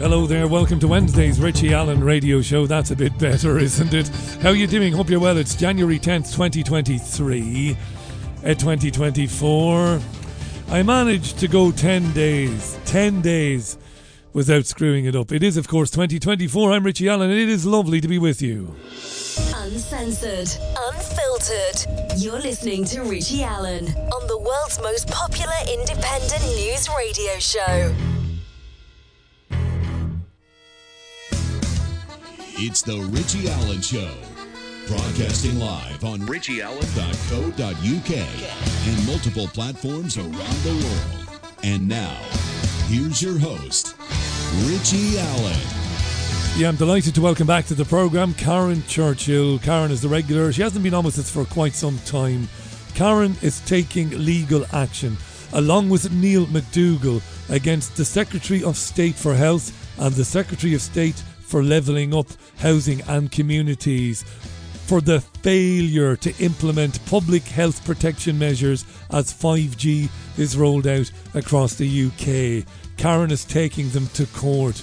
Hello there, welcome to Wednesday's Richie Allen radio show. That's a bit better, isn't it? How are you doing? Hope you're well. It's January 10th, 2023. At eh, 2024. I managed to go 10 days, 10 days without screwing it up. It is, of course, 2024. I'm Richie Allen, and it is lovely to be with you. Uncensored, unfiltered. You're listening to Richie Allen on the world's most popular independent news radio show. It's the Richie Allen Show. Broadcasting live on richieallen.co.uk and multiple platforms around the world. And now, here's your host, Richie Allen. Yeah, I'm delighted to welcome back to the programme Karen Churchill. Karen is the regular. She hasn't been on with us for quite some time. Karen is taking legal action, along with Neil McDougall, against the Secretary of State for Health and the Secretary of State for levelling up housing and communities for the failure to implement public health protection measures as 5G is rolled out across the UK. Karen is taking them to court.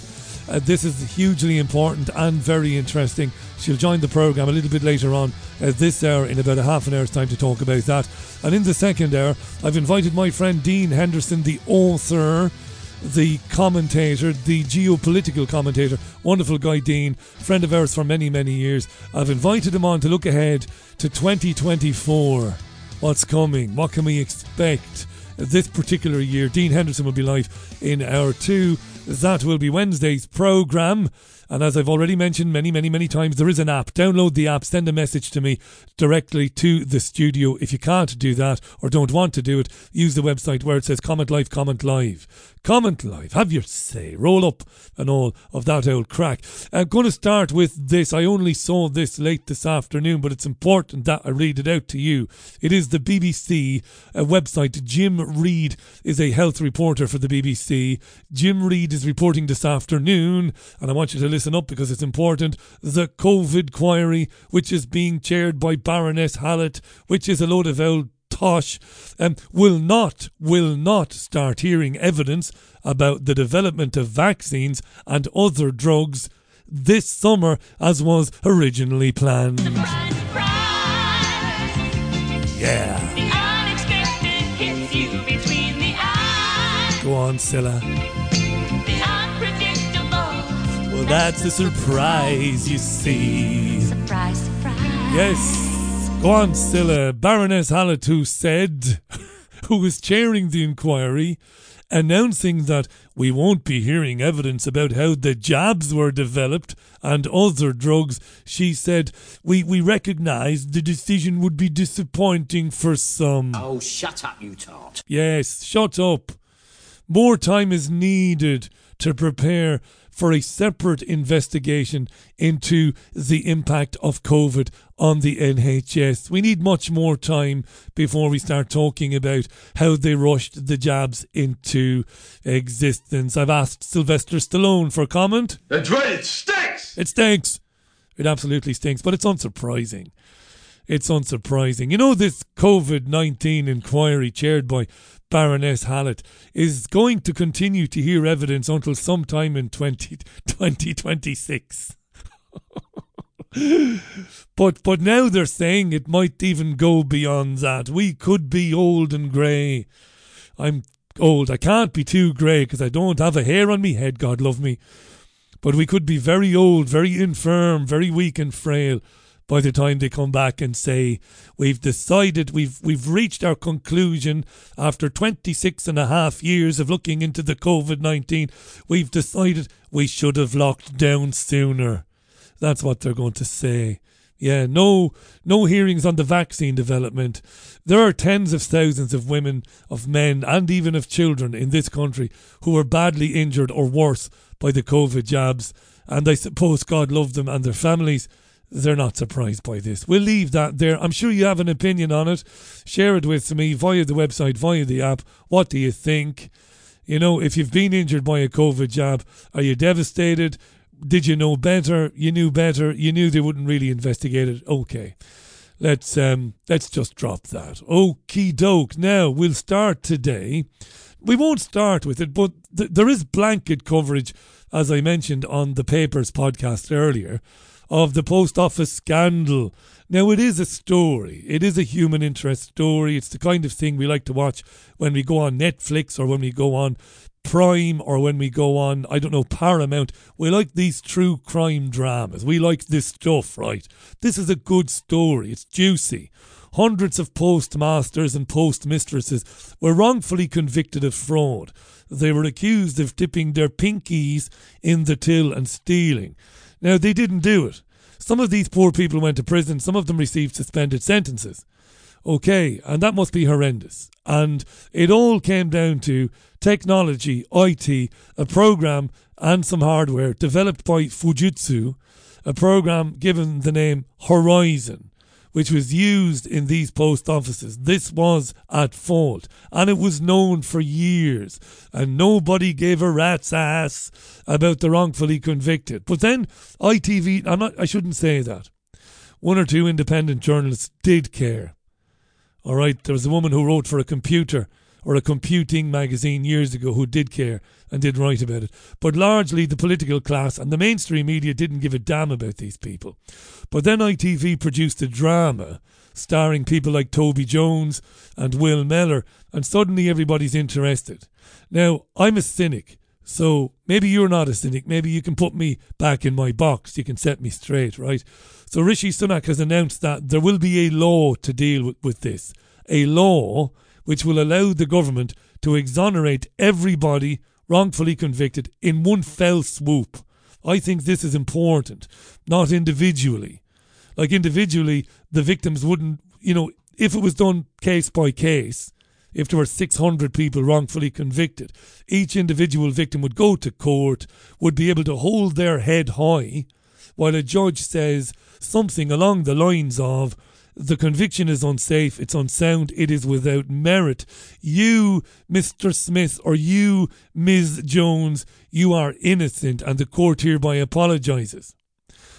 Uh, this is hugely important and very interesting. She'll join the programme a little bit later on uh, this hour in about a half an hour's time to talk about that. And in the second hour, I've invited my friend Dean Henderson, the author the commentator, the geopolitical commentator, wonderful guy Dean, friend of ours for many, many years. I've invited him on to look ahead to 2024. What's coming? What can we expect this particular year? Dean Henderson will be live in hour two. That will be Wednesday's programme. And as I've already mentioned many, many, many times, there is an app. Download the app, send a message to me directly to the studio. If you can't do that or don't want to do it, use the website where it says comment live, comment live. Comment live, have your say, roll up and all of that old crack. I'm going to start with this. I only saw this late this afternoon, but it's important that I read it out to you. It is the BBC uh, website. Jim Reid is a health reporter for the BBC. Jim Reid is reporting this afternoon, and I want you to listen up because it's important. The COVID inquiry, which is being chaired by Baroness Hallett, which is a load of old tosh, um, will not will not start hearing evidence about the development of vaccines and other drugs this summer as was originally planned. Surprise, surprise. Yeah. The unexpected hits you between the eyes. Go on, Cilla. The unpredictable. Well, that's a surprise, you see. Surprise, surprise. Yes. On, Baroness who said, who was chairing the inquiry, announcing that we won't be hearing evidence about how the jabs were developed and other drugs. She said, we, we recognise the decision would be disappointing for some. Oh, shut up, you tart. Yes, shut up. More time is needed to prepare for a separate investigation into the impact of COVID on the NHS. We need much more time before we start talking about how they rushed the jabs into existence. I've asked Sylvester Stallone for a comment. That's right, it stinks! It stinks. It absolutely stinks, but it's unsurprising. It's unsurprising. You know, this COVID 19 inquiry chaired by Baroness Hallett is going to continue to hear evidence until sometime in 20, 2026. but but now they're saying it might even go beyond that. We could be old and grey. I'm old. I can't be too grey because I don't have a hair on me head. God love me. But we could be very old, very infirm, very weak and frail by the time they come back and say we've decided we've we've reached our conclusion after 26 and a half years of looking into the COVID-19 we've decided we should have locked down sooner. That's what they're going to say. Yeah no no hearings on the vaccine development. There are tens of thousands of women of men and even of children in this country who were badly injured or worse by the covid jabs and I suppose God love them and their families they're not surprised by this. We'll leave that there. I'm sure you have an opinion on it. Share it with me via the website, via the app. What do you think? You know, if you've been injured by a COVID jab, are you devastated? Did you know better? You knew better. You knew they wouldn't really investigate it. Okay. Let's um let's just drop that. Okie doke. Now we'll start today we won't start with it, but th- there is blanket coverage, as I mentioned on the Papers podcast earlier, of the post office scandal. Now, it is a story. It is a human interest story. It's the kind of thing we like to watch when we go on Netflix or when we go on Prime or when we go on, I don't know, Paramount. We like these true crime dramas. We like this stuff, right? This is a good story. It's juicy. Hundreds of postmasters and postmistresses were wrongfully convicted of fraud. They were accused of dipping their pinkies in the till and stealing. Now, they didn't do it. Some of these poor people went to prison, some of them received suspended sentences. Okay, and that must be horrendous. And it all came down to technology, IT, a program and some hardware developed by Fujitsu, a program given the name Horizon, which was used in these post offices. This was at fault, and it was known for years, and nobody gave a rat's ass about the wrongfully convicted. But then ITV, I'm not, I shouldn't say that. One or two independent journalists did care. All right, there was a woman who wrote for a computer or a computing magazine years ago who did care and did write about it. But largely the political class and the mainstream media didn't give a damn about these people. But then ITV produced a drama starring people like Toby Jones and Will Mellor, and suddenly everybody's interested. Now, I'm a cynic. So maybe you're not a cynic. Maybe you can put me back in my box. You can set me straight, right? So Rishi Sunak has announced that there will be a law to deal with, with this. A law which will allow the government to exonerate everybody wrongfully convicted in one fell swoop. I think this is important, not individually. Like individually, the victims wouldn't, you know, if it was done case by case, if there were 600 people wrongfully convicted, each individual victim would go to court, would be able to hold their head high, while a judge says something along the lines of, the conviction is unsafe, it's unsound, it is without merit. You, Mr. Smith, or you, Ms. Jones, you are innocent, and the court hereby apologises.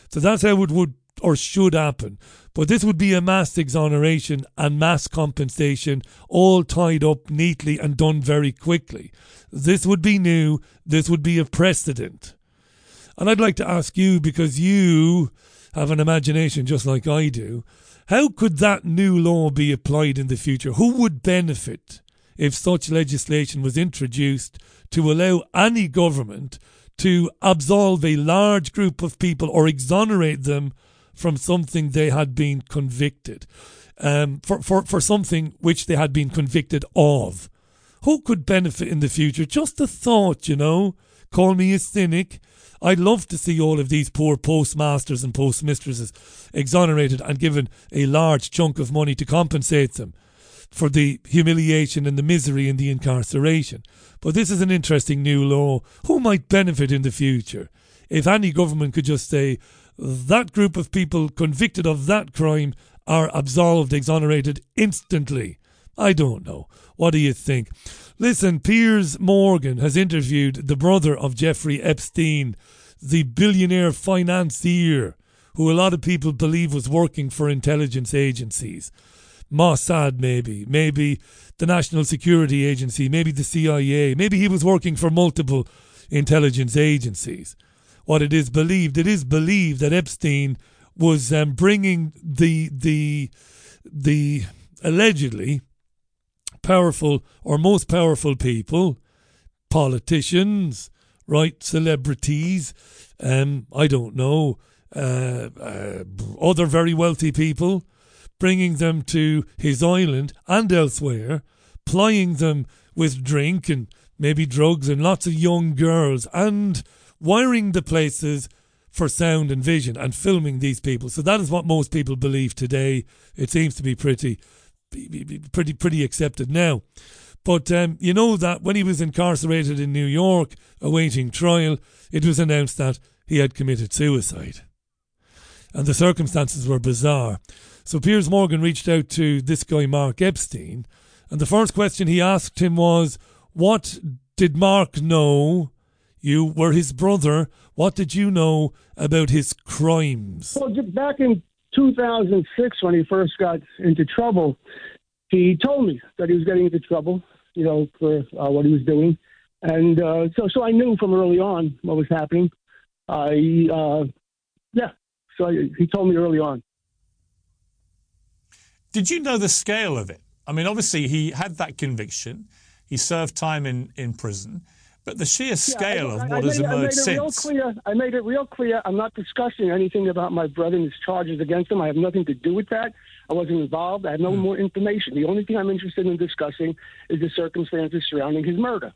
So that's how it would or should happen. But this would be a mass exoneration and mass compensation, all tied up neatly and done very quickly. This would be new, this would be a precedent. And I'd like to ask you, because you have an imagination just like I do, how could that new law be applied in the future? Who would benefit if such legislation was introduced to allow any government to absolve a large group of people or exonerate them from something they had been convicted um, for, for, for something which they had been convicted of? Who could benefit in the future? Just a thought, you know. Call me a cynic. I'd love to see all of these poor postmasters and postmistresses exonerated and given a large chunk of money to compensate them for the humiliation and the misery and the incarceration. But this is an interesting new law. Who might benefit in the future? If any government could just say, that group of people convicted of that crime are absolved, exonerated instantly. I don't know. What do you think? Listen, Piers Morgan has interviewed the brother of Jeffrey Epstein, the billionaire financier who a lot of people believe was working for intelligence agencies. Mossad, maybe, maybe the National Security Agency, maybe the CIA, maybe he was working for multiple intelligence agencies. What it is believed, it is believed that Epstein was um, bringing the the the allegedly powerful or most powerful people, politicians, right, celebrities, um, I don't know, uh, uh, other very wealthy people, bringing them to his island and elsewhere, plying them with drink and maybe drugs and lots of young girls, and wiring the places for sound and vision and filming these people. So that is what most people believe today. It seems to be pretty pretty pretty accepted now. But um, you know that when he was incarcerated in New York awaiting trial, it was announced that he had committed suicide. And the circumstances were bizarre. So Piers Morgan reached out to this guy, Mark Epstein, and the first question he asked him was, What did Mark know? You were his brother. What did you know about his crimes? Well, back in 2006 when he first got into trouble. He told me that he was getting into trouble. you know, for uh, what he was doing, and uh, so so I knew from early on what was happening. I uh, yeah, so I, he told me early on. Did you know the scale of it? I mean, obviously, he had that conviction. He served time in, in prison. But the sheer scale Yeah, I- of I what has made, I made emerged it real since. clear. I made it real clear. I'm not discussing anything about my brother and his charges against him. I have nothing to do with that. I wasn't involved. I have no more information. The only thing I'm interested in discussing is the circumstances surrounding his murder.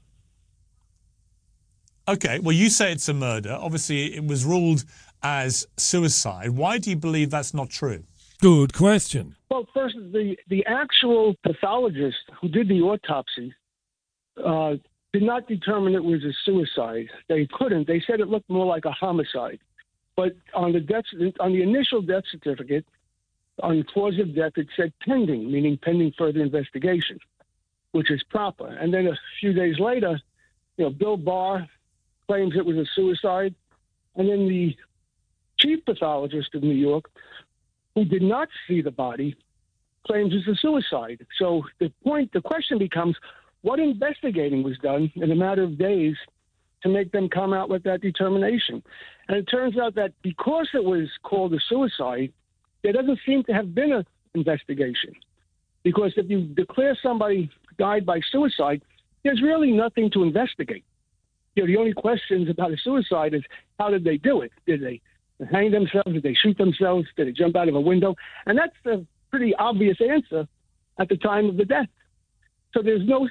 Okay, well, you say it's a murder. Obviously, it was ruled as suicide. Why do you believe that's not true? Good question. Well, first, the the actual pathologist who did the autopsy uh, did not determine it was a suicide. They couldn't. They said it looked more like a homicide. But on the death on the initial death certificate, on the cause of death, it said pending, meaning pending further investigation, which is proper. And then a few days later, you know, Bill Barr claims it was a suicide, and then the chief pathologist of New York who did not see the body claims it's a suicide. So the point, the question becomes, what investigating was done in a matter of days to make them come out with that determination? And it turns out that because it was called a suicide, there doesn't seem to have been an investigation. Because if you declare somebody died by suicide, there's really nothing to investigate. You know, the only questions about a suicide is how did they do it? Did they hang themselves? Did they shoot themselves? Did they jump out of a window? And that's a pretty obvious answer at the time of the death. So there's no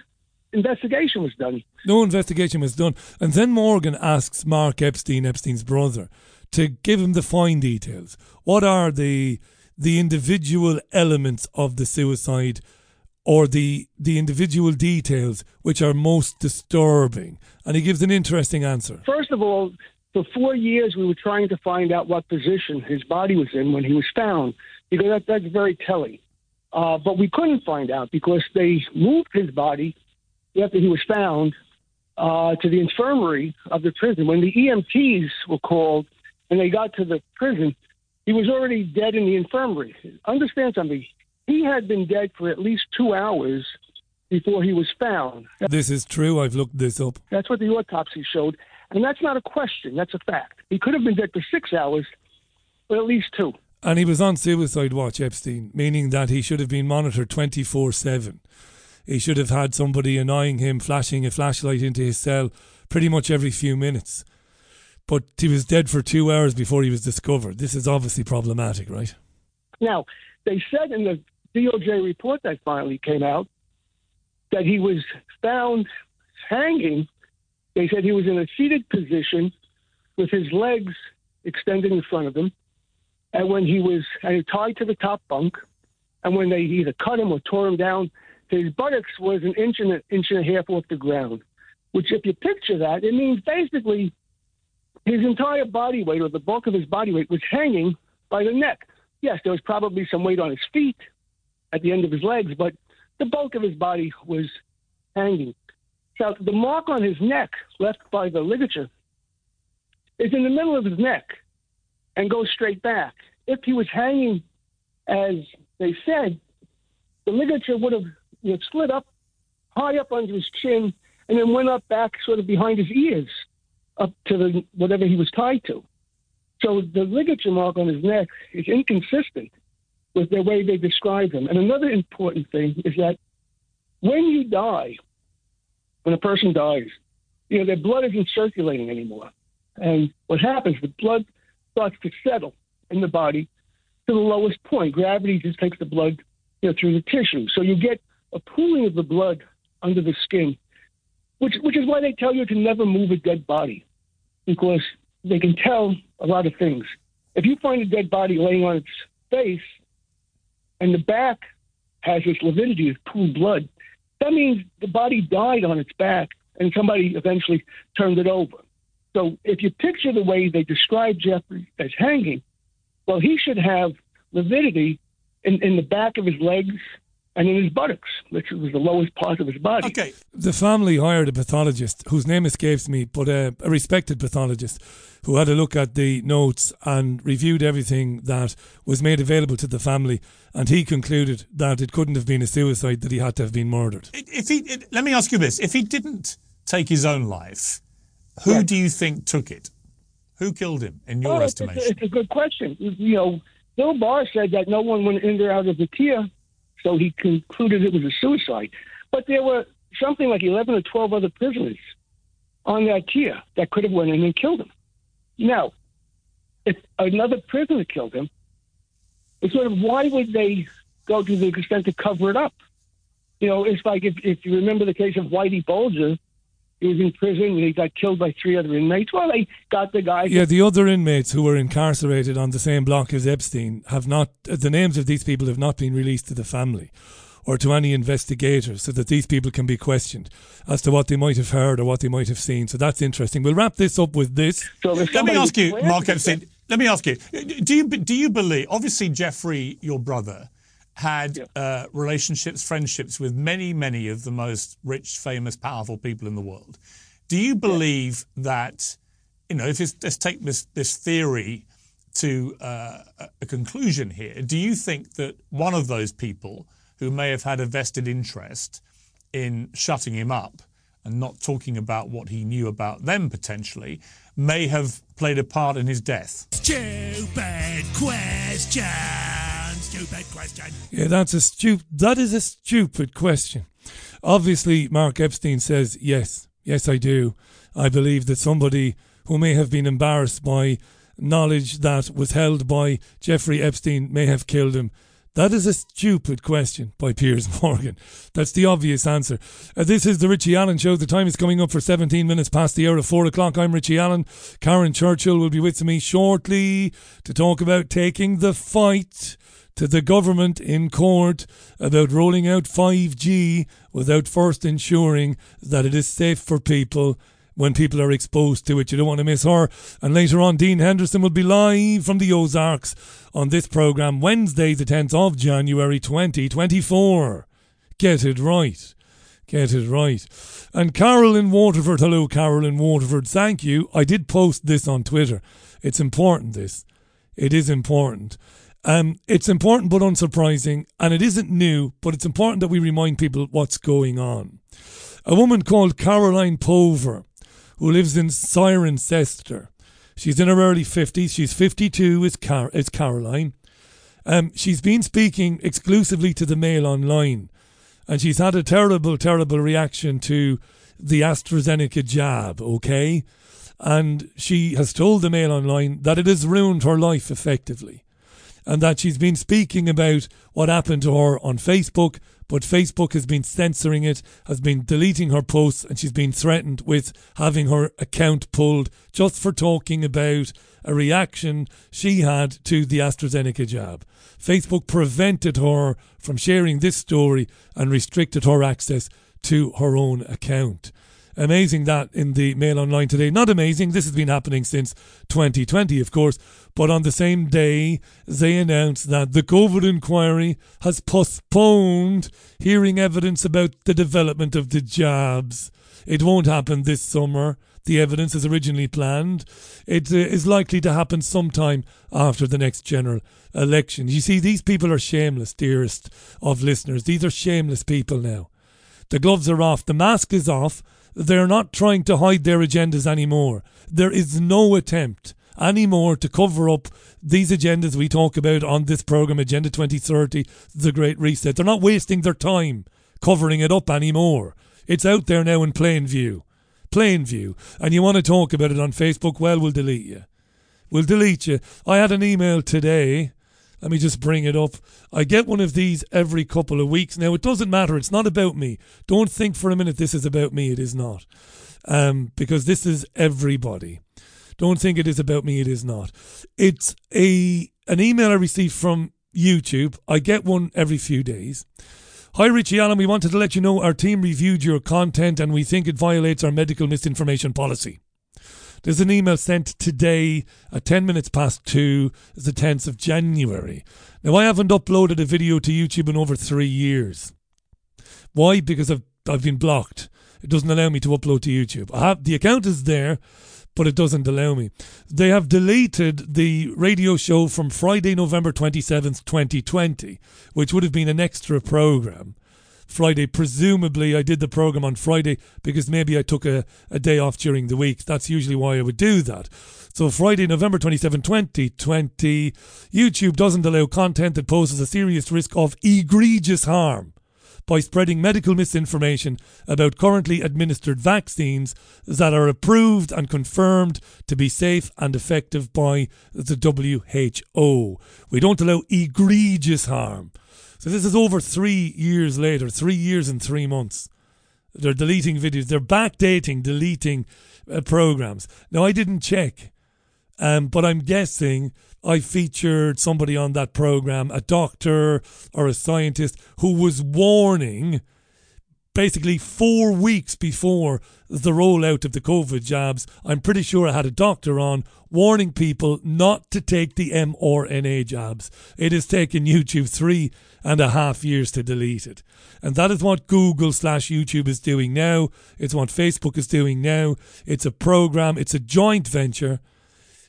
investigation was done. No investigation was done. And then Morgan asks Mark Epstein, Epstein's brother, to give him the fine details. What are the the individual elements of the suicide or the the individual details which are most disturbing? And he gives an interesting answer. First of all, for four years we were trying to find out what position his body was in when he was found, because that, that's very telling. Uh, but we couldn't find out because they moved his body after he was found uh, to the infirmary of the prison. When the EMTs were called and they got to the prison, he was already dead in the infirmary. Understand something? He had been dead for at least two hours before he was found. This is true. I've looked this up. That's what the autopsy showed. And that's not a question, that's a fact. He could have been dead for six hours, but at least two. And he was on suicide watch, Epstein, meaning that he should have been monitored 24 7. He should have had somebody annoying him, flashing a flashlight into his cell pretty much every few minutes. But he was dead for two hours before he was discovered. This is obviously problematic, right? Now, they said in the DOJ report that finally came out that he was found hanging. They said he was in a seated position with his legs extended in front of him. And when he was and tied to the top bunk, and when they either cut him or tore him down, his buttocks was an inch and an inch and a half off the ground. Which, if you picture that, it means basically his entire body weight or the bulk of his body weight was hanging by the neck. Yes, there was probably some weight on his feet at the end of his legs, but the bulk of his body was hanging. So the mark on his neck left by the ligature is in the middle of his neck and goes straight back. If he was hanging, as they said, the ligature would have you know, slid up high up under his chin and then went up back sort of behind his ears up to the whatever he was tied to. So the ligature mark on his neck is inconsistent with the way they describe him. And another important thing is that when you die, when a person dies, you know, their blood isn't circulating anymore. And what happens, the blood starts to settle in the body to the lowest point. Gravity just takes the blood you know, through the tissue. So you get a pooling of the blood under the skin, which, which is why they tell you to never move a dead body, because they can tell a lot of things. If you find a dead body laying on its face and the back has this lividity of pooled blood, that means the body died on its back and somebody eventually turned it over. So if you picture the way they describe Jeffrey as hanging, well, he should have lividity in, in the back of his legs and in his buttocks, which was the lowest part of his body. Okay, The family hired a pathologist whose name escapes me, but a, a respected pathologist who had a look at the notes and reviewed everything that was made available to the family. And he concluded that it couldn't have been a suicide, that he had to have been murdered. if he it, let me ask you this: if he didn't take his own life, who Yeah. do you think took it? Who killed him, in your Oh, it's, a, estimation? it's a good question. You know, Bill Barr said that no one went in there out of the tier, so he concluded it was a suicide. But there were something like 11 or 12 other prisoners on that tier that could have went in and killed him. Now, if another prisoner killed him, it's sort of why would they go to the extent to cover it up? You know, it's like if, if you remember the case of Whitey Bulger, he was in prison and he got killed by three other inmates. Well, they got the guy. Yeah, the other inmates who were incarcerated on the same block as Epstein have not, the names of these people have not been released to the family or to any investigators so that these people can be questioned as to what they might have heard or what they might have seen. So that's interesting. We'll wrap this up with this. So Let me ask you, Mark Epstein. Let me ask you: Do you do you believe? Obviously, Jeffrey, your brother, had uh, relationships, friendships with many, many of the most rich, famous, powerful people in the world. Do you believe that? You know, if it's, let's take this this theory to uh, a- a conclusion here. Do you think that one of those people who may have had a vested interest in shutting him up and not talking about what he knew about them potentially may have played a part in his death? Stupid question. Stupid question. Yeah, that's a stu- That is a stupid question. Obviously, Mark Epstein says yes, yes, I do. I believe that somebody who may have been embarrassed by knowledge that was held by Jeffrey Epstein may have killed him. That is a stupid question by Piers Morgan. That's the obvious answer. Uh, this is the Richie Allen Show. The time is coming up for 17 minutes past the hour of 4 o'clock. I'm Richie Allen. Karen Churchill will be with me shortly to talk about taking the fight to the government in court about rolling out 5G without first ensuring that it is safe for people when people are exposed to it. You don't want to miss her. And later on, Dean Henderson will be live from the Ozarks on this programme Wednesday, the 10th of January 2024. Get it right. Get it right. And Carol in Waterford, hello, Carol in Waterford, thank you. I did post this on Twitter. It's important, this. It is important. Um, it's important but unsurprising, and it isn't new, but it's important that we remind people what's going on. A woman called Caroline Pover, who lives in Cirencester. She's in her early 50s. She's 52, is, Car- is Caroline. Um, she's been speaking exclusively to the Mail Online, and she's had a terrible, terrible reaction to the AstraZeneca jab, okay? And she has told the Mail Online that it has ruined her life effectively and that she's been speaking about what happened to her on Facebook, but Facebook has been censoring it, has been deleting her posts, and she's been threatened with having her account pulled just for talking about a reaction she had to the AstraZeneca jab. Facebook prevented her from sharing this story and restricted her access to her own account. Amazing that in the Mail Online today. Not amazing, this has been happening since 2020, of course, but on the same day, they announced that the COVID inquiry has postponed hearing evidence about the development of the jabs. It won't happen this summer. The evidence is originally planned. It uh, is likely to happen sometime after the next general election. You see, these people are shameless, dearest of listeners. These are shameless people now. The gloves are off. The mask is off. They're not trying to hide their agendas anymore. There is no attempt anymore to cover up these agendas we talk about on this program, Agenda 2030, the Great Reset. They're not wasting their time covering it up anymore. It's out there now in plain view. Plain view. And you want to talk about it on Facebook? Well, we'll delete you. We'll delete you. I had an email today. Let me just bring it up. I get one of these every couple of weeks. Now, it doesn't matter. It's not about me. Don't think for a minute this is about me. It is not. Um, because this is everybody. Don't think it is about me. It is not. It's a an email I received from YouTube. I get one every few days. Hi, Richie Allen. We wanted to let you know our team reviewed your content and we think it violates our medical misinformation policy. There's an email sent today at 10 minutes past 2, it's the 10th of January. Now, I haven't uploaded a video to YouTube in over three years. Why? Because I've, I've been blocked. It doesn't allow me to upload to YouTube. I have The account is there, but it doesn't allow me. They have deleted the radio show from Friday, November 27th, 2020, which would have been an extra program. Friday. Presumably, I did the program on Friday because maybe I took a, a day off during the week. That's usually why I would do that. So, Friday, November 27, 2020, YouTube doesn't allow content that poses a serious risk of egregious harm by spreading medical misinformation about currently administered vaccines that are approved and confirmed to be safe and effective by the WHO. We don't allow egregious harm. So this is over three years later, three years and three months. They're deleting videos. They're backdating, deleting uh, programs. Now I didn't check, um, but I'm guessing I featured somebody on that program, a doctor or a scientist who was warning basically four weeks before the rollout of the COVID jabs. I'm pretty sure I had a doctor on warning people not to take the mRNA jabs. It has taken YouTube three and a half years to delete it. And that is what Google slash YouTube is doing now. It's what Facebook is doing now. It's a program, it's a joint venture,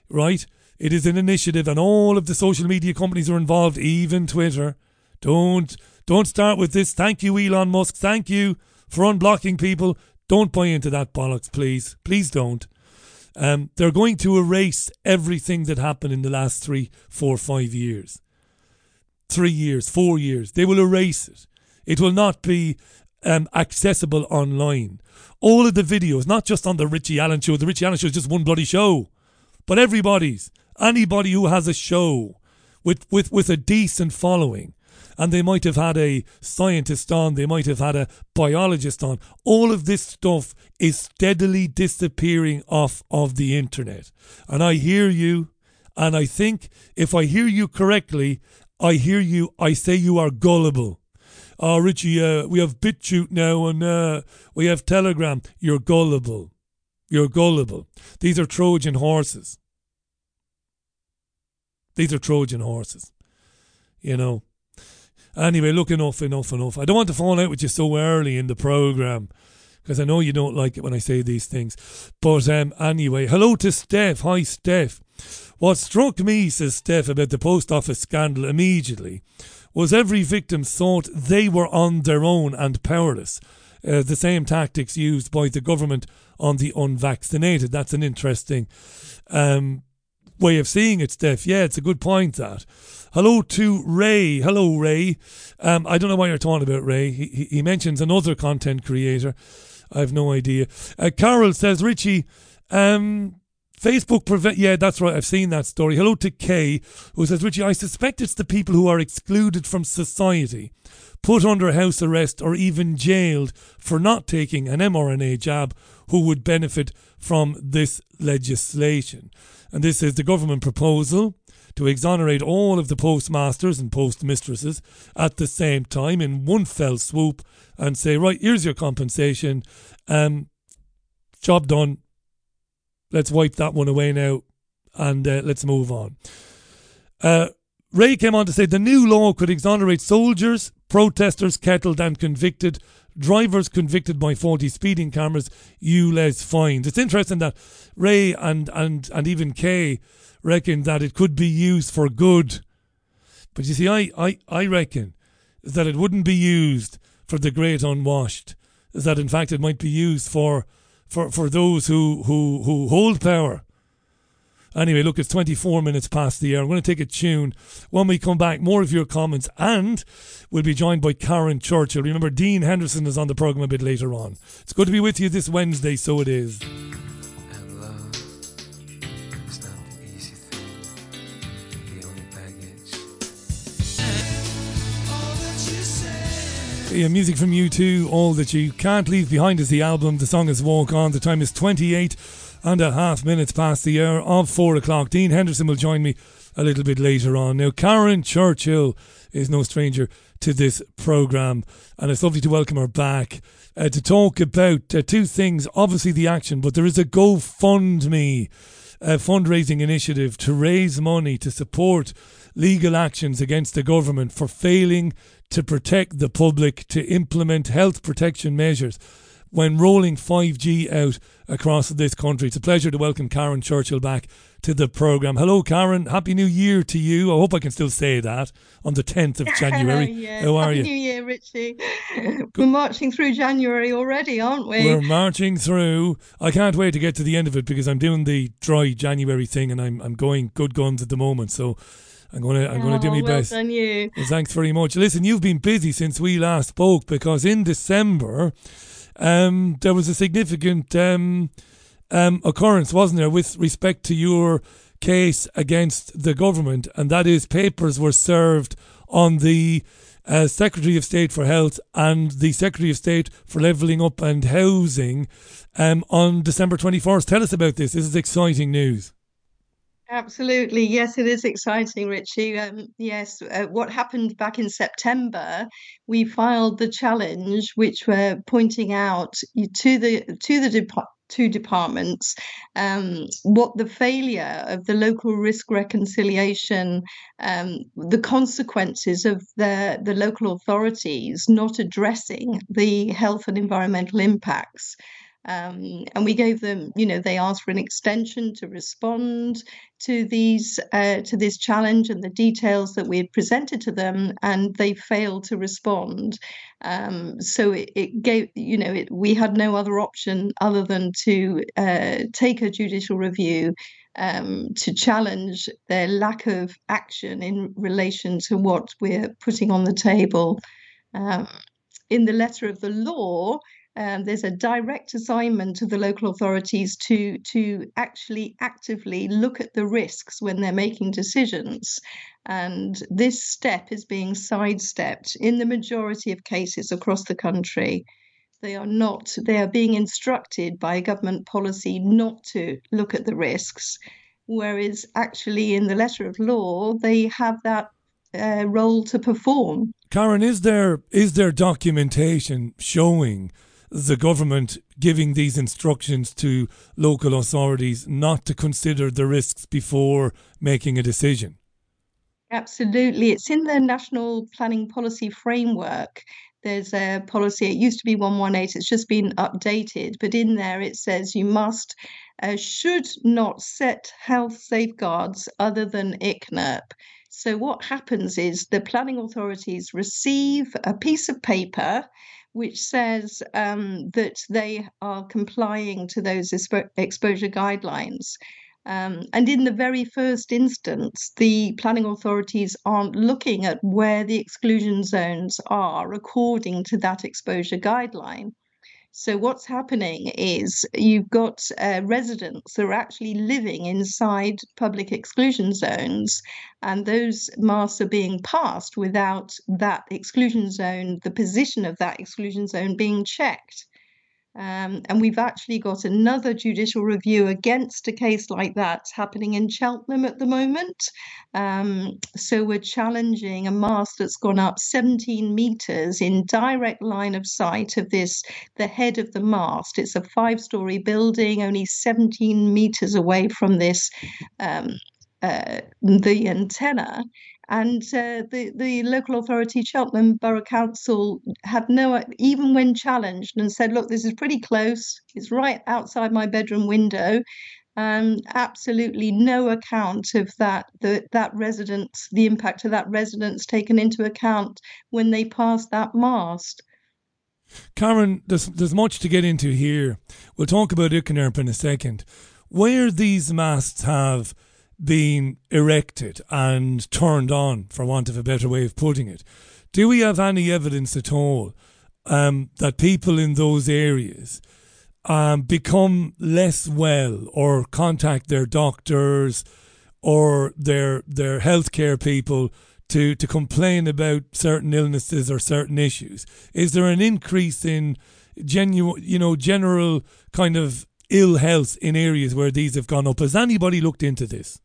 right? It is an initiative, and all of the social media companies are involved, even Twitter. Don't don't start with this. Thank you, Elon Musk. Thank you for unblocking people. Don't buy into that bollocks, please. Please don't. Um, they're going to erase everything that happened in the last three, four, five years. Three years, four years. They will erase it. It will not be um, accessible online. All of the videos, not just on the Richie Allen show. The Richie Allen show is just one bloody show, but everybody's, anybody who has a show with with with a decent following, and they might have had a scientist on, they might have had a biologist on. All of this stuff is steadily disappearing off of the internet, and I hear you, and I think if I hear you correctly, I hear you. I say you are gullible. Oh, Richie, uh, we have BitChute now and uh, we have Telegram. You're gullible. You're gullible. These are Trojan horses. These are Trojan horses. You know. Anyway, look, enough, enough, enough. I don't want to fall out with you so early in the program because I know you don't like it when I say these things. But um, anyway, hello to Steph. Hi, Steph. What struck me, says Steph, about the post office scandal immediately was every victim thought they were on their own and powerless. Uh, the same tactics used by the government on the unvaccinated. That's an interesting um, way of seeing it, Steph. Yeah, it's a good point, that. Hello to Ray. Hello, Ray. Um, I don't know why you're talking about Ray. He, he, he mentions another content creator. I have no idea. Uh, Carol says, Richie, um, Facebook prevent. Yeah, that's right. I've seen that story. Hello to Kay, who says, Richie, I suspect it's the people who are excluded from society, put under house arrest, or even jailed for not taking an mRNA jab who would benefit from this legislation. And this is the government proposal to exonerate all of the postmasters and postmistresses at the same time in one fell swoop and say, right, here's your compensation. Um, job done. Let's wipe that one away now and uh, let's move on. Uh, Ray came on to say the new law could exonerate soldiers, protesters kettled and convicted, drivers convicted by faulty speeding cameras, ULEZ fines. It's interesting that Ray and, and, and even Kay reckon that it could be used for good. But you see, I, I, I reckon that it wouldn't be used for the great unwashed. That in fact it might be used for for, for those who, who, who hold power. Anyway, look, it's 24 minutes past the hour. I'm going to take a tune. When we come back, more of your comments, and we'll be joined by Karen Churchill. Remember, Dean Henderson is on the programme a bit later on. It's good to be with you this Wednesday, so it is. Yeah, music from U2. All that you can't leave behind is the album. The song is Walk On. The time is 28 and a half minutes past the hour of four o'clock. Dean Henderson will join me a little bit later on. Now, Karen Churchill is no stranger to this programme, and it's lovely to welcome her back uh, to talk about uh, two things. Obviously, the action, but there is a GoFundMe uh, fundraising initiative to raise money to support legal actions against the government for failing to protect the public, to implement health protection measures when rolling 5G out across this country. It's a pleasure to welcome Karen Churchill back to the programme. Hello, Karen. Happy New Year to you. I hope I can still say that on the 10th of January. yeah. How are Happy you? New Year, Richie. We're marching through January already, aren't we? We're marching through. I can't wait to get to the end of it because I'm doing the dry January thing and I'm I'm going good guns at the moment. So I'm gonna I'm gonna do Oh, my well best. done you. Well, thanks very much. Listen, you've been busy since we last spoke because in December, um, there was a significant um, um, occurrence, wasn't there, with respect to your case against the government, and that is papers were served on the uh, Secretary of State for Health and the Secretary of State for Levelling Up and Housing um, on December 21st. Tell us about this. This is exciting news. Absolutely. Yes, it is exciting, Richie. Um, yes, uh, what happened back in September, we filed the challenge, which we're pointing out to the to the two departments um, what the failure of the local risk reconciliation, um, the consequences of the the local authorities not addressing the health and environmental impacts. Um, and we gave them, you know, they asked for an extension to respond to these uh, to this challenge and the details that we had presented to them, and they failed to respond. Um, so it, it gave, you know, it, we had no other option other than to uh, take a judicial review um, to challenge their lack of action in relation to what we're putting on the table. Um, in the letter of the law, um, there's a direct assignment to the local authorities to to actually actively look at the risks when they're making decisions. And this step is being sidestepped in the majority of cases across the country. They are not they are being instructed by government policy not to look at the risks whereas actually in the letter of law they have that uh, role to perform. Karen, is there is there documentation showing the government giving these instructions to local authorities not to consider the risks before making a decision? Absolutely. It's in the National Planning Policy Framework. There's a policy, it used to be 118, it's just been updated, but in there it says you must, uh, should not set health safeguards other than ICNIRP. So, what happens is the planning authorities receive a piece of paper which says um, that they are complying to those expo- exposure guidelines. Um, and in the very first instance, the planning authorities aren't looking at where the exclusion zones are according to that exposure guideline. So, what's happening is you've got uh, residents that are actually living inside public exclusion zones, and those masts are being passed without that exclusion zone, the position of that exclusion zone being checked. Um, and we've actually got another judicial review against a case like that happening in Cheltenham at the moment. Um, so we're challenging a mast that's gone up 17 metres in direct line of sight of this, the head of the mast. It's a five story building, only 17 metres away from this. Um, uh, the antenna, and uh, the the local authority, Cheltenham Borough Council, had no even when challenged and said, "Look, this is pretty close. It's right outside my bedroom window." Um, absolutely no account of that the, that residence, the impact of that residence taken into account when they passed that mast. Karen, there's, there's much to get into here. We'll talk about ICNIRP in a second. Where these masts have been erected and turned on, for want of a better way of putting it, do we have any evidence at all um, that people in those areas um, become less well or contact their doctors or their their healthcare people to, to complain about certain illnesses or certain issues? Is there an increase in genuine, you know, general kind of ill health in areas where these have gone up? Has anybody looked into this?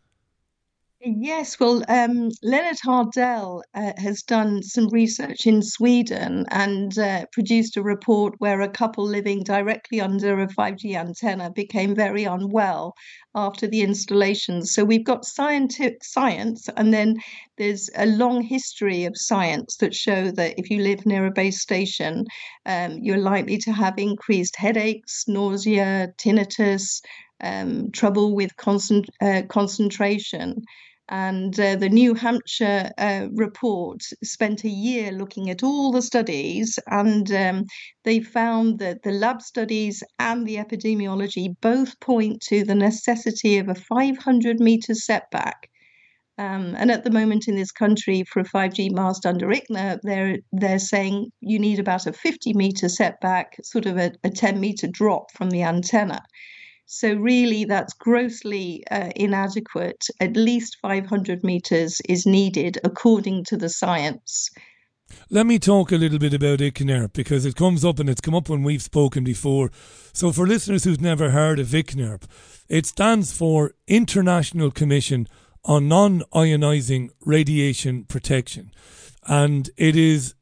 Yes, well, um, Lennart Hardell uh, has done some research in Sweden and uh, produced a report where a couple living directly under a 5G antenna became very unwell after the installation. So we've got scientific science, and then there's a long history of science that show that if you live near a base station, um, you're likely to have increased headaches, nausea, tinnitus. Um, trouble with concent- uh, concentration. And uh, the New Hampshire uh, report spent a year looking at all the studies, and um, they found that the lab studies and the epidemiology both point to the necessity of a 500 meter setback. Um, and at the moment in this country, for a 5G mast under ICNIRP, they're they're saying you need about a 50 meter setback, sort of a, a 10 meter drop from the antenna. So, really, that's grossly uh, inadequate. At least 500 meters is needed according to the science. Let me talk a little bit about ICNIRP because it comes up and it's come up when we've spoken before. So, for listeners who've never heard of ICNIRP, it stands for International Commission on Non Ionizing Radiation Protection. And it is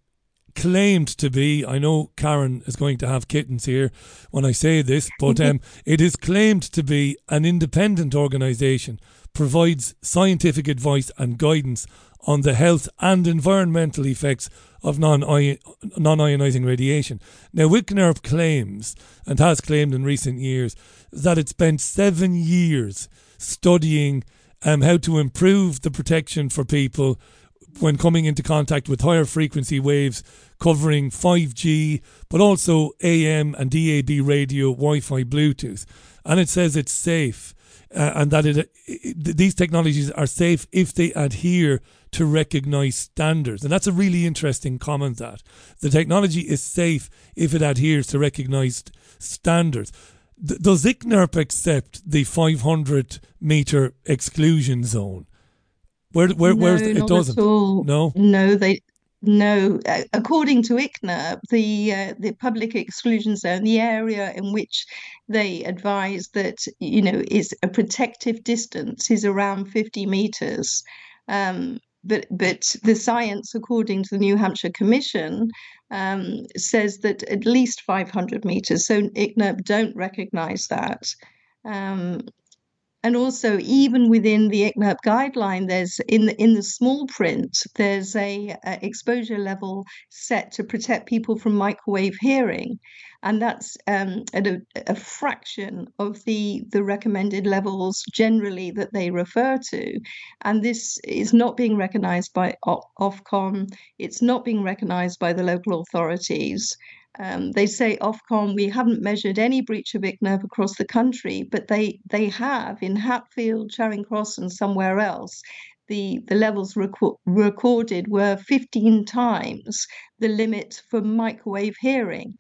claimed to be, I know Karen is going to have kittens here when I say this, but um, it is claimed to be an independent organisation, provides scientific advice and guidance on the health and environmental effects of non ionizing radiation. Now, ICNIRP claims, and has claimed in recent years, that it spent seven years studying um, how to improve the protection for people when coming into contact with higher frequency waves covering 5G, but also AM and DAB radio, Wi Fi, Bluetooth. And it says it's safe uh, and that it, it, these technologies are safe if they adhere to recognized standards. And that's a really interesting comment that the technology is safe if it adheres to recognized standards. does ICNIRP accept the 500 meter exclusion zone? Where, where, no, where's the, it doesn't? No, no, they no, according to ICNIRP, the uh, the public exclusion zone, the area in which they advise that you know is a protective distance is around 50 meters. Um, but but the science, according to the New Hampshire Commission, um, says that at least 500 meters. So ICNIRP don't recognise that. Um, and also even within the ICNIRP guideline there's in the in the small print there's a, a, exposure level set to protect people from microwave hearing. And that's um, at a, a, fraction of the the recommended levels generally that they refer to. And this is not being recognized by Ofcom it's not being recognized by the local authorities um, they say Ofcom, we haven't measured any breach of ICNIRP across the country, but they they have in Hatfield, Charing Cross, and somewhere else. The, the levels reco- recorded were 15 times the limit for microwave hearing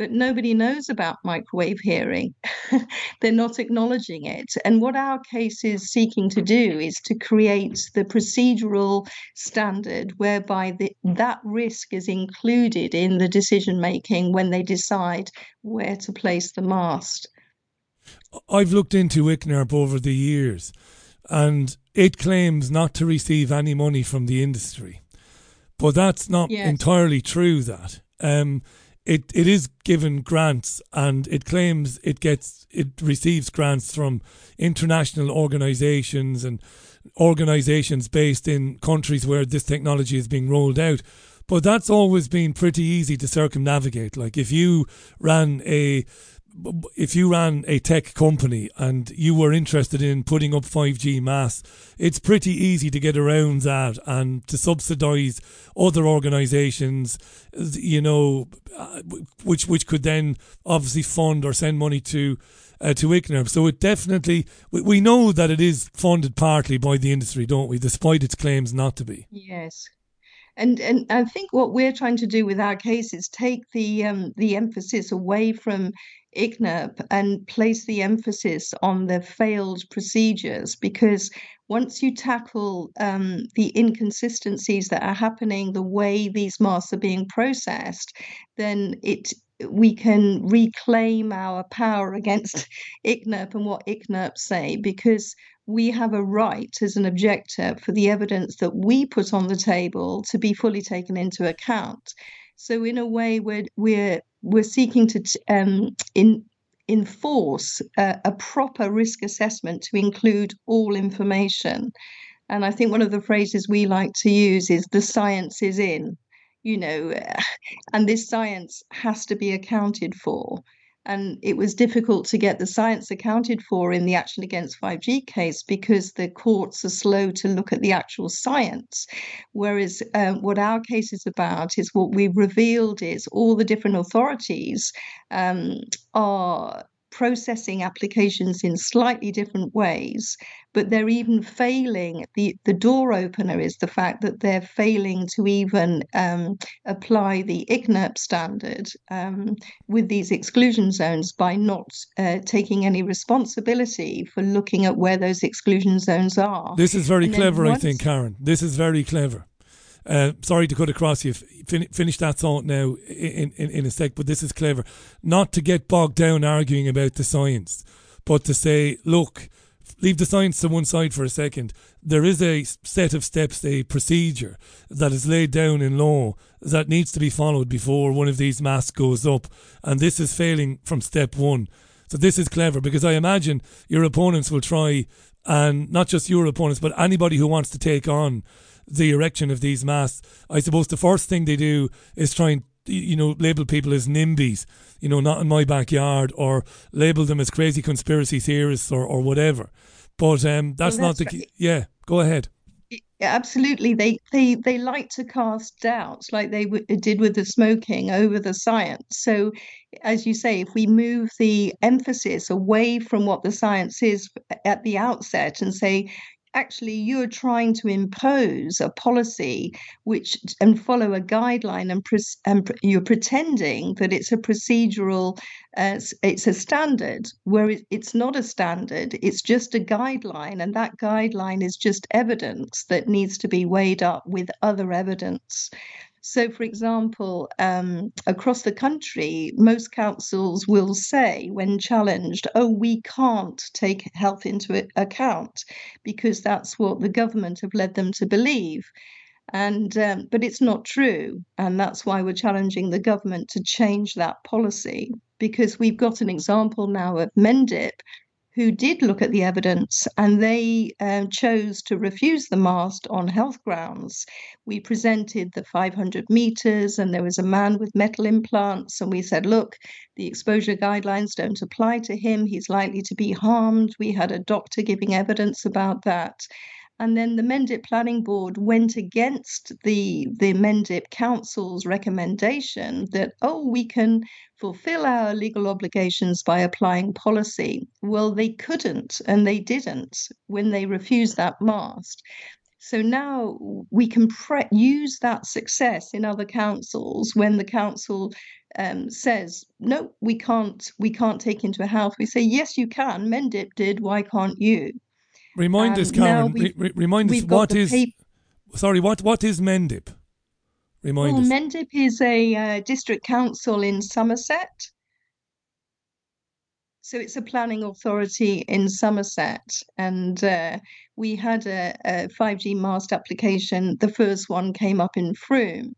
but nobody knows about microwave hearing. They're not acknowledging it. And what our case is seeking to do is to create the procedural standard whereby the, that risk is included in the decision making when they decide where to place the mast. I've looked into ICNIRP over the years and it claims not to receive any money from the industry. But that's not yes. entirely true, that. Um, it, it is given grants and it claims it gets it receives grants from international organizations and organizations based in countries where this technology is being rolled out. But that's always been pretty easy to circumnavigate. Like if you ran a if you ran a tech company and you were interested in putting up 5G mass, it's pretty easy to get around that and to subsidize other organizations, you know, uh, which which could then obviously fund or send money to uh, to ICNIRP. So it definitely, we, we know that it is funded partly by the industry, don't we, despite its claims not to be. Yes, and and I think what we're trying to do with our case is take the um, the emphasis away from ICNIRP and place the emphasis on the failed procedures because once you tackle um, the inconsistencies that are happening, the way these masts are being processed, then it we can reclaim our power against ICNIRP and what ICNIRP say because we have a right as an objector for the evidence that we put on the table to be fully taken into account. So in a way, we're we're we're seeking to um, in enforce a, a proper risk assessment to include all information. And I think one of the phrases we like to use is the science is in, you know, and this science has to be accounted for. And it was difficult to get the science accounted for in the Action Against 5G case because the courts are slow to look at the actual science. Whereas um, what our case is about is what we've revealed is all the different authorities um, are processing applications in slightly different ways, but they're even failing. The, the door opener is the fact that they're failing to even um, apply the ICNIRP standard um, with these exclusion zones by not uh, taking any responsibility for looking at where those exclusion zones are. This is very And clever, I think, Karen. This is very clever. Uh, sorry to cut across you. Fin- finish that thought now in, in, in a sec, but this is clever. Not to get bogged down arguing about the science, but to say, look, leave the science to one side for a second. There is a set of steps, a procedure that is laid down in law that needs to be followed before one of these masts goes up. And this is failing from step one. So this is clever because I imagine your opponents will try, and not just your opponents, but anybody who wants to take on the erection of these masts. I suppose the first thing they do is try and you know label people as NIMBYs, you know, not in my backyard, or label them as crazy conspiracy theorists or, or whatever. But um, that's Well, not the that's key. Yeah, go ahead. Yeah, absolutely they they they like to cast doubts like they w- did with the smoking over the science so as you say if we move the emphasis away from what the science is at the outset and say actually you're trying to impose a policy which and follow a guideline and, pres- and pr- you're pretending that it's a procedural uh, it's a standard where it, it's not a standard it's just a guideline and that guideline is just evidence that needs to be weighed up with other evidence so, for example, um, across the country, most councils will say, when challenged, oh, we can't take health into account because that's what the government have led them to believe. And um, but it's not true, and that's why we're challenging the government to change that policy because we've got an example now of Mendip, who did look at the evidence and they uh, chose to refuse the mast on health grounds. We presented the 500 meters, and there was a man with metal implants, and we said, look, the exposure guidelines don't apply to him. He's likely to be harmed. We had a doctor giving evidence about that. And then the Mendip Planning Board went against the the Mendip Council's recommendation that oh we can fulfill our legal obligations by applying policy. Well, they couldn't, and they didn't when they refused that mast. So now we can pre- use that success in other councils when the council um, says no, we can't, we can't take into a house. We say yes, you can. Mendip did. Why can't you? Remind Um, us, Karen. we've- re- re- remind us what is. sorry, what what is Mendip? Remind Well, us. Mendip is a uh, district council in Somerset. So it's a planning authority in Somerset. And uh, we had a, a 5G mast application. The first one came up in Frome.